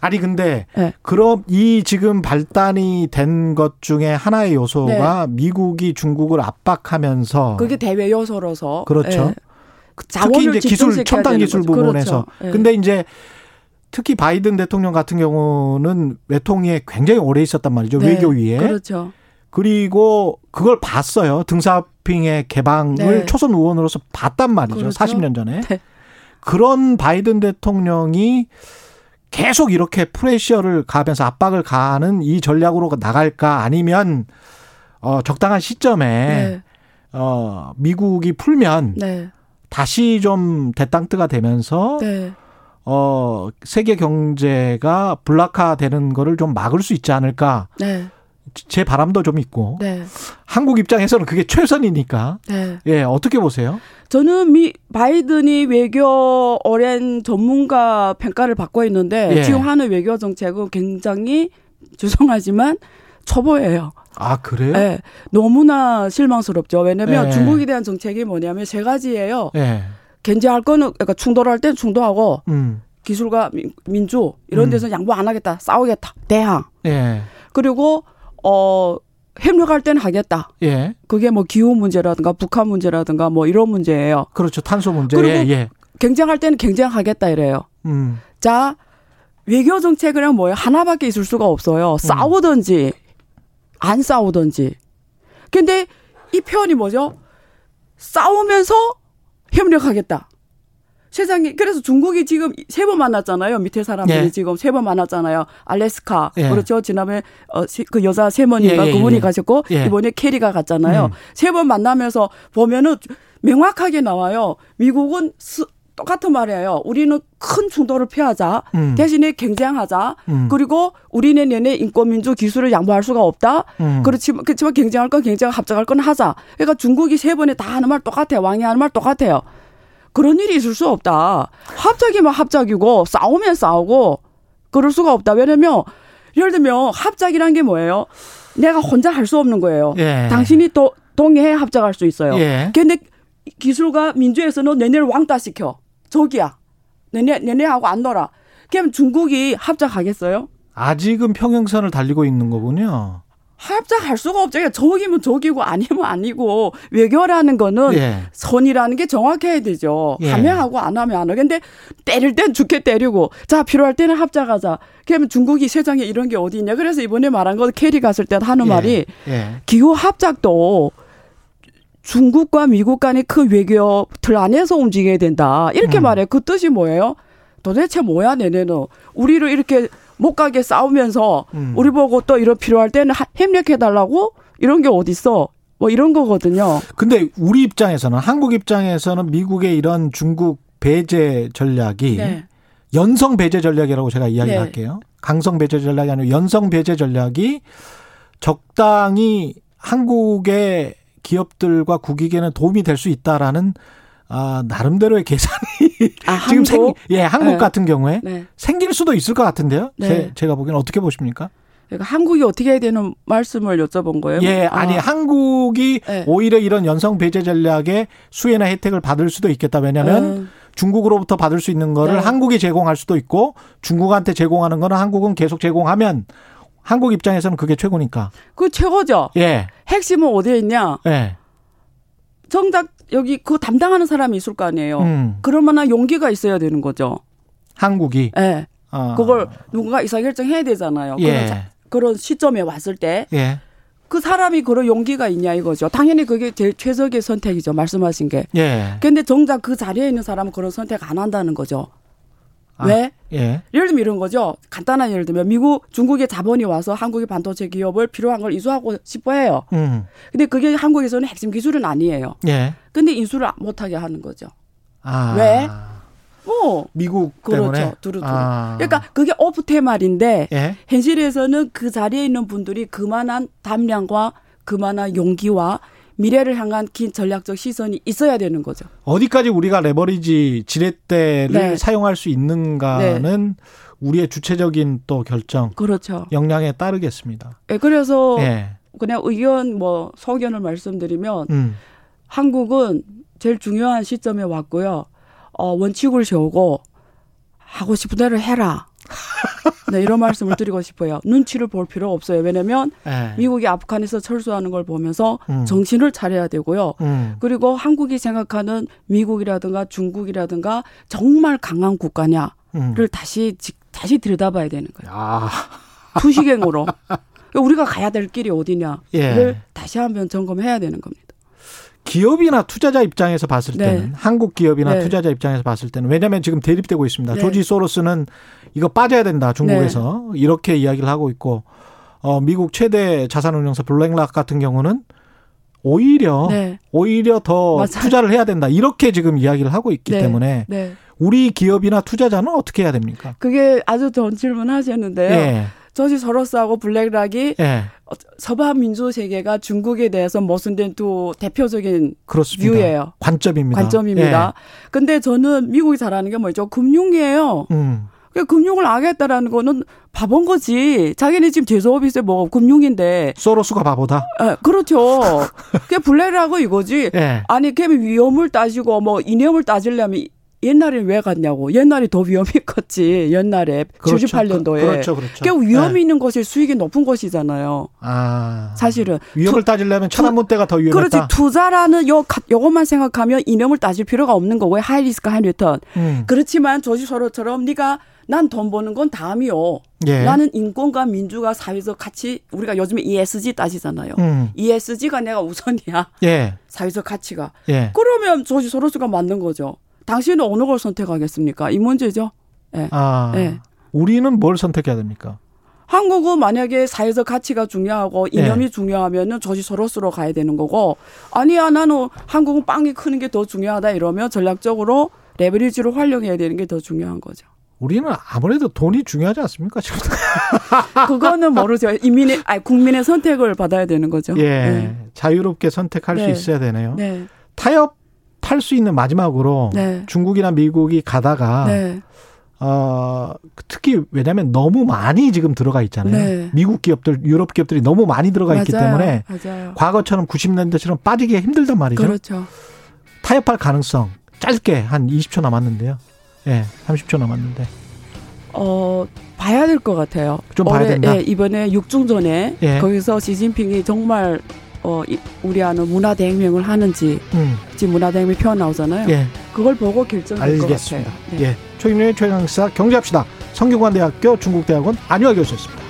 아니 근데 예. 그럼 이 지금 발단이 된 것 중에 하나의 요소가 미국이 중국을 압박하면서 그게 대외 요소로서. 그렇죠. 예. 특히 이제 기술 첨단 기술 거죠. 부분에서 그렇죠. 예. 근데 이제 특히 바이든 대통령 같은 경우는 외통위에 굉장히 오래 있었단 말이죠 네. 외교위에 그렇죠. 그리고 그걸 봤어요 등사핑의 개방을 네. 초선 의원으로서 봤단 말이죠 그렇죠. 40년 전에 네. 그런 바이든 대통령이 계속 이렇게 프레셔를 가하면서 압박을 가하는 이 전략으로 나갈까 아니면 어 적당한 시점에 네. 어 미국이 풀면 네. 다시 좀 대땅뜨가 되면서 네. 어 세계 경제가 불락화되는 거를 좀 막을 수 있지 않을까 네. 제 바람도 좀 있고 네. 한국 입장에서는 그게 최선이니까 네. 예 어떻게 보세요? 저는 미 바이든이 외교 오랜 전문가 평가를 받고 있는데 예. 지금 하는 외교 정책은 굉장히 죄송하지만 초보예요. 아 그래요? 네, 너무나 실망스럽죠. 왜냐하면 예. 중국에 대한 정책이 뭐냐면 세 가지예요. 예. 견제할 거는 그러니까 충돌할 땐 충돌하고 음. 기술과 민- 민주 이런 음. 데서 양보 안 하겠다. 싸우겠다. 대항. 예. 그리고 어 협력할 때는 하겠다. 예. 그게 뭐 기후 문제라든가 북한 문제라든가 뭐 이런 문제예요. 그렇죠. 탄소 문제. 그리고 예, 예. 경쟁할 때는 경쟁하겠다 이래요. 음. 자, 외교 정책은 뭐예요? 하나밖에 있을 수가 없어요. 음. 싸우든지 안 싸우든지. 근데 이 표현이 뭐죠? 싸우면서 협력하겠다. 세상에 그래서 중국이 지금 세 번 만났잖아요. 밑에 사람들이 예. 지금 세 번 만났잖아요. 알래스카 예. 그렇죠. 지난번에 어, 시- 그 여자 세머니가 예, 예, 그분이 예. 가셨고 예. 이번에 캐리가 갔잖아요. 음. 세번 만나면서 보면은 명확하게 나와요. 미국은 스- 똑같은 말이에요. 우리는 큰 충돌을 피하자. 음. 대신에 경쟁하자. 음. 그리고 우리는 얘네 인권 민주 기술을 양보할 수가 없다. 음. 그렇지만 그렇지만 경쟁할 건 경쟁 합작할 건 하자. 그러니까 중국이 세 번에 다 하는 말 똑같아요. 왕이 하는 말 똑같아요. 그런 일이 있을 수 없다. 합작이면 합작이고 싸우면 싸우고 그럴 수가 없다. 왜냐면 예를 들면 합작이란 게 뭐예요? 내가 혼자 할 수 없는 거예요. 예. 당신이 또 동의해 합작할 수 있어요. 예. 근데 기술과 민주에서는 니네를 왕따 시켜. 적이야. 니네 니네하고 안 놀아. 그럼 중국이 합작하겠어요? 아직은 평행선을 달리고 있는 거군요. 합작할 수가 없죠. 그러니까 적이면 적이고 아니면 아니고 외교라는 거는 예. 선이라는 게 정확해야 되죠. 예. 하면 하고 안 하면 안 하고. 근데 때릴 땐 죽게 때리고 자 필요할 때는 합작하자. 그러면 중국이 세상에 이런 게 어디 있냐. 그래서 이번에 말한 거 케리 갔을 때 하는 예. 말이 예. 기후 합작도 중국과 미국 간의 큰 외교 틀 안에서 움직여야 된다. 이렇게 음. 말해. 그 뜻이 뭐예요? 도대체 뭐야, 내내는. 우리를 이렇게 못 가게 싸우면서 음. 우리 보고 또 이런 필요할 때는 하- 협력해달라고? 이런 게 어딨어? 뭐 이런 거거든요. 근데 우리 입장에서는 한국 입장에서는 미국의 이런 중국 배제 전략이 네. 연성 배제 전략이라고 제가 이야기를 네. 할게요. 강성 배제 전략이 아니고 연성 배제 전략이 적당히 한국의 기업들과 국익에는 도움이 될 수 있다라는 아, 나름대로의 계산이 아, 지금 생, 한국? 예, 한국 네. 같은 경우에 네. 생길 수도 있을 것 같은데요. 네. 제, 제가 보기에는 어떻게 보십니까? 그러니까 한국이 어떻게 해야 되는 말씀을 여쭤본 거예요. 예, 아니 아, 한국이 네. 오히려 이런 연성 배제 전략의 수혜나 혜택을 받을 수도 있겠다. 왜냐하면 음, 중국으로부터 받을 수 있는 거를 네. 한국이 제공할 수도 있고 중국한테 제공하는 거는 한국은 계속 제공하면 한국 입장에서는 그게 최고니까. 그 최고죠. 예, 핵심은 어디에 있냐? 예, 정작 여기 그 담당하는 사람이 있을 거 아니에요. 음, 그럴 만한 용기가 있어야 되는 거죠. 한국이. 예. 어, 그걸 누군가 의사결정해야 되잖아요. 그런, 예, 자- 그런 시점에 왔을 때그 예, 사람이 그런 용기가 있냐 이거죠. 당연히 그게 제일 최적의 선택이죠. 말씀하신 게. 예. 근데 정작 그 자리에 있는 사람은 그런 선택 안 한다는 거죠. 아, 왜? 예, 예를 들면 이런 거죠. 간단한 예를 들면 미국, 중국의 자본이 와서 한국의 반도체 기업을 필요한 걸 인수하고 싶어 해요. 음, 근데 그게 한국에서는 핵심 기술은 아니에요. 예. 근데 인수를 못 하게 하는 거죠. 아, 왜? 뭐 미국 그렇죠. 때문에. 두루두루. 아. 그러니까 그게 오프테 말인데 예, 현실에서는 그 자리에 있는 분들이 그만한 담량과 그만한 용기와 미래를 향한 긴 전략적 시선이 있어야 되는 거죠. 어디까지 우리가 레버리지 지렛대를 네. 사용할 수 있는가는 우리의 주체적인 또 결정, 그렇죠. 역량에 따르겠습니다. 예, 그래서 예, 그냥 의견 뭐 소견을 말씀드리면 음, 한국은 제일 중요한 시점에 왔고요. 어, 원칙을 세우고 하고 싶은 대로 해라. 네, 이런 말씀을 드리고 싶어요. 눈치를 볼 필요 없어요. 왜냐면 예, 미국이 아프간에서 철수하는 걸 보면서 음. 정신을 차려야 되고요. 음, 그리고 한국이 생각하는 미국이라든가 중국이라든가 정말 강한 국가냐를 음. 다시 지- 다시 들여다봐야 되는 거예요. 아, 투시갱으로 우리가 가야 될 길이 어디냐를 예. 다시 한번 점검해야 되는 겁니다. 기업이나 투자자 입장에서 봤을 네. 때는 한국 기업이나 네. 투자자 입장에서 봤을 때는 왜냐하면 지금 대립되고 있습니다. 네. 조지 소로스는 이거 빠져야 된다 중국에서 이렇게 이야기를 하고 있고 어, 미국 최대 자산운용사 블랙락 같은 경우는 오히려 네, 오히려 더 맞아요. 투자를 해야 된다 이렇게 지금 이야기를 하고 있기 네. 때문에 네. 우리 기업이나 투자자는 어떻게 해야 됩니까? 그게 아주 좋은 질문 하셨는데요. 예, 저지 서로스하고 블랙락이 예. 어, 서방 민주 세계가 중국에 대해서 모순된 두 대표적인 그렇습니다. 뷰예요. 관점입니다. 관점입니다. 근데 저는 미국이 잘하는 게 뭐죠? 금융이에요. 예. 음. 그 금융을 하겠다라는 거는 바본 거지. 자기네 지금 제조업이세 뭐 금융인데. 소로스가 바보다. 에, 그렇죠. 그게 블랙락고 이거지. 예. 아니 걔는 위험을 따지고 뭐 이념을 따지려면 옛날에 왜 갔냐고. 옛날이 더 위험이 컸지. 옛날에 그렇죠. 78년도에. 그, 그렇죠, 그렇죠. 그 위험이 예. 있는 것이 수익이 높은 것이잖아요. 아. 사실은. 위험을 투- 따지려면 천안문 때가 더 위험했다. 그렇지. 투자라는 요, 가- 요것만 생각하면 이념을 따질 필요가 없는 거고요. high risk high return. 음. 그렇지만 조지 소로스처럼 네가 난 돈 버는 건 다음이요. 예. 나는 인권과 민주가 사회적 가치 우리가 요즘에 ESG 따지잖아요. 음. ESG가 내가 우선이야. 예. 사회적 가치가. 예. 그러면 조지 소로스가 맞는 거죠. 당신은 어느 걸 선택하겠습니까? 이 문제죠. 예. 아. 예. 우리는 뭘 선택해야 됩니까? 한국은 만약에 사회적 가치가 중요하고 예. 이념이 중요하면은 조지 소로스로 가야 되는 거고 아니야 나는 한국은 빵이 크는 게 더 중요하다 이러면 전략적으로 레버리지로 활용해야 되는 게 더 중요한 거죠. 우리는 아무래도 돈이 중요하지 않습니까? 지금. 그거는 모르죠. 인민의 아니 국민의 선택을 받아야 되는 거죠. 예. 자유롭게 선택할 네. 수 있어야 되네요. 네. 타협 할 수 있는 마지막으로 네. 중국이나 미국이 가다가 네. 어 특히 왜냐하면 너무 많이 지금 들어가 있잖아요. 네. 미국 기업들, 유럽 기업들이 너무 많이 들어가 있기 맞아요. 때문에 맞아요. 과거처럼 90년대처럼 빠지기가 힘들단 말이죠. 그렇죠. 타협할 가능성 짧게 한 20초 남았는데요. 예, 30초 남았는데. 어 봐야 될 것 같아요. 좀 봐야 올해, 된다? 예, 이번에 육중전에 예. 거기서 시진핑이 정말 어 이- 우리 아는 문화 대혁명을 하는지 음, 지금 문화 대혁명 표현 나오잖아요. 예, 그걸 보고 결정될 것. 같아요. 네. 예, 최근의 최강시사 경제합시다. 성균관대학교 중국대학원 안유아 교수였습니다.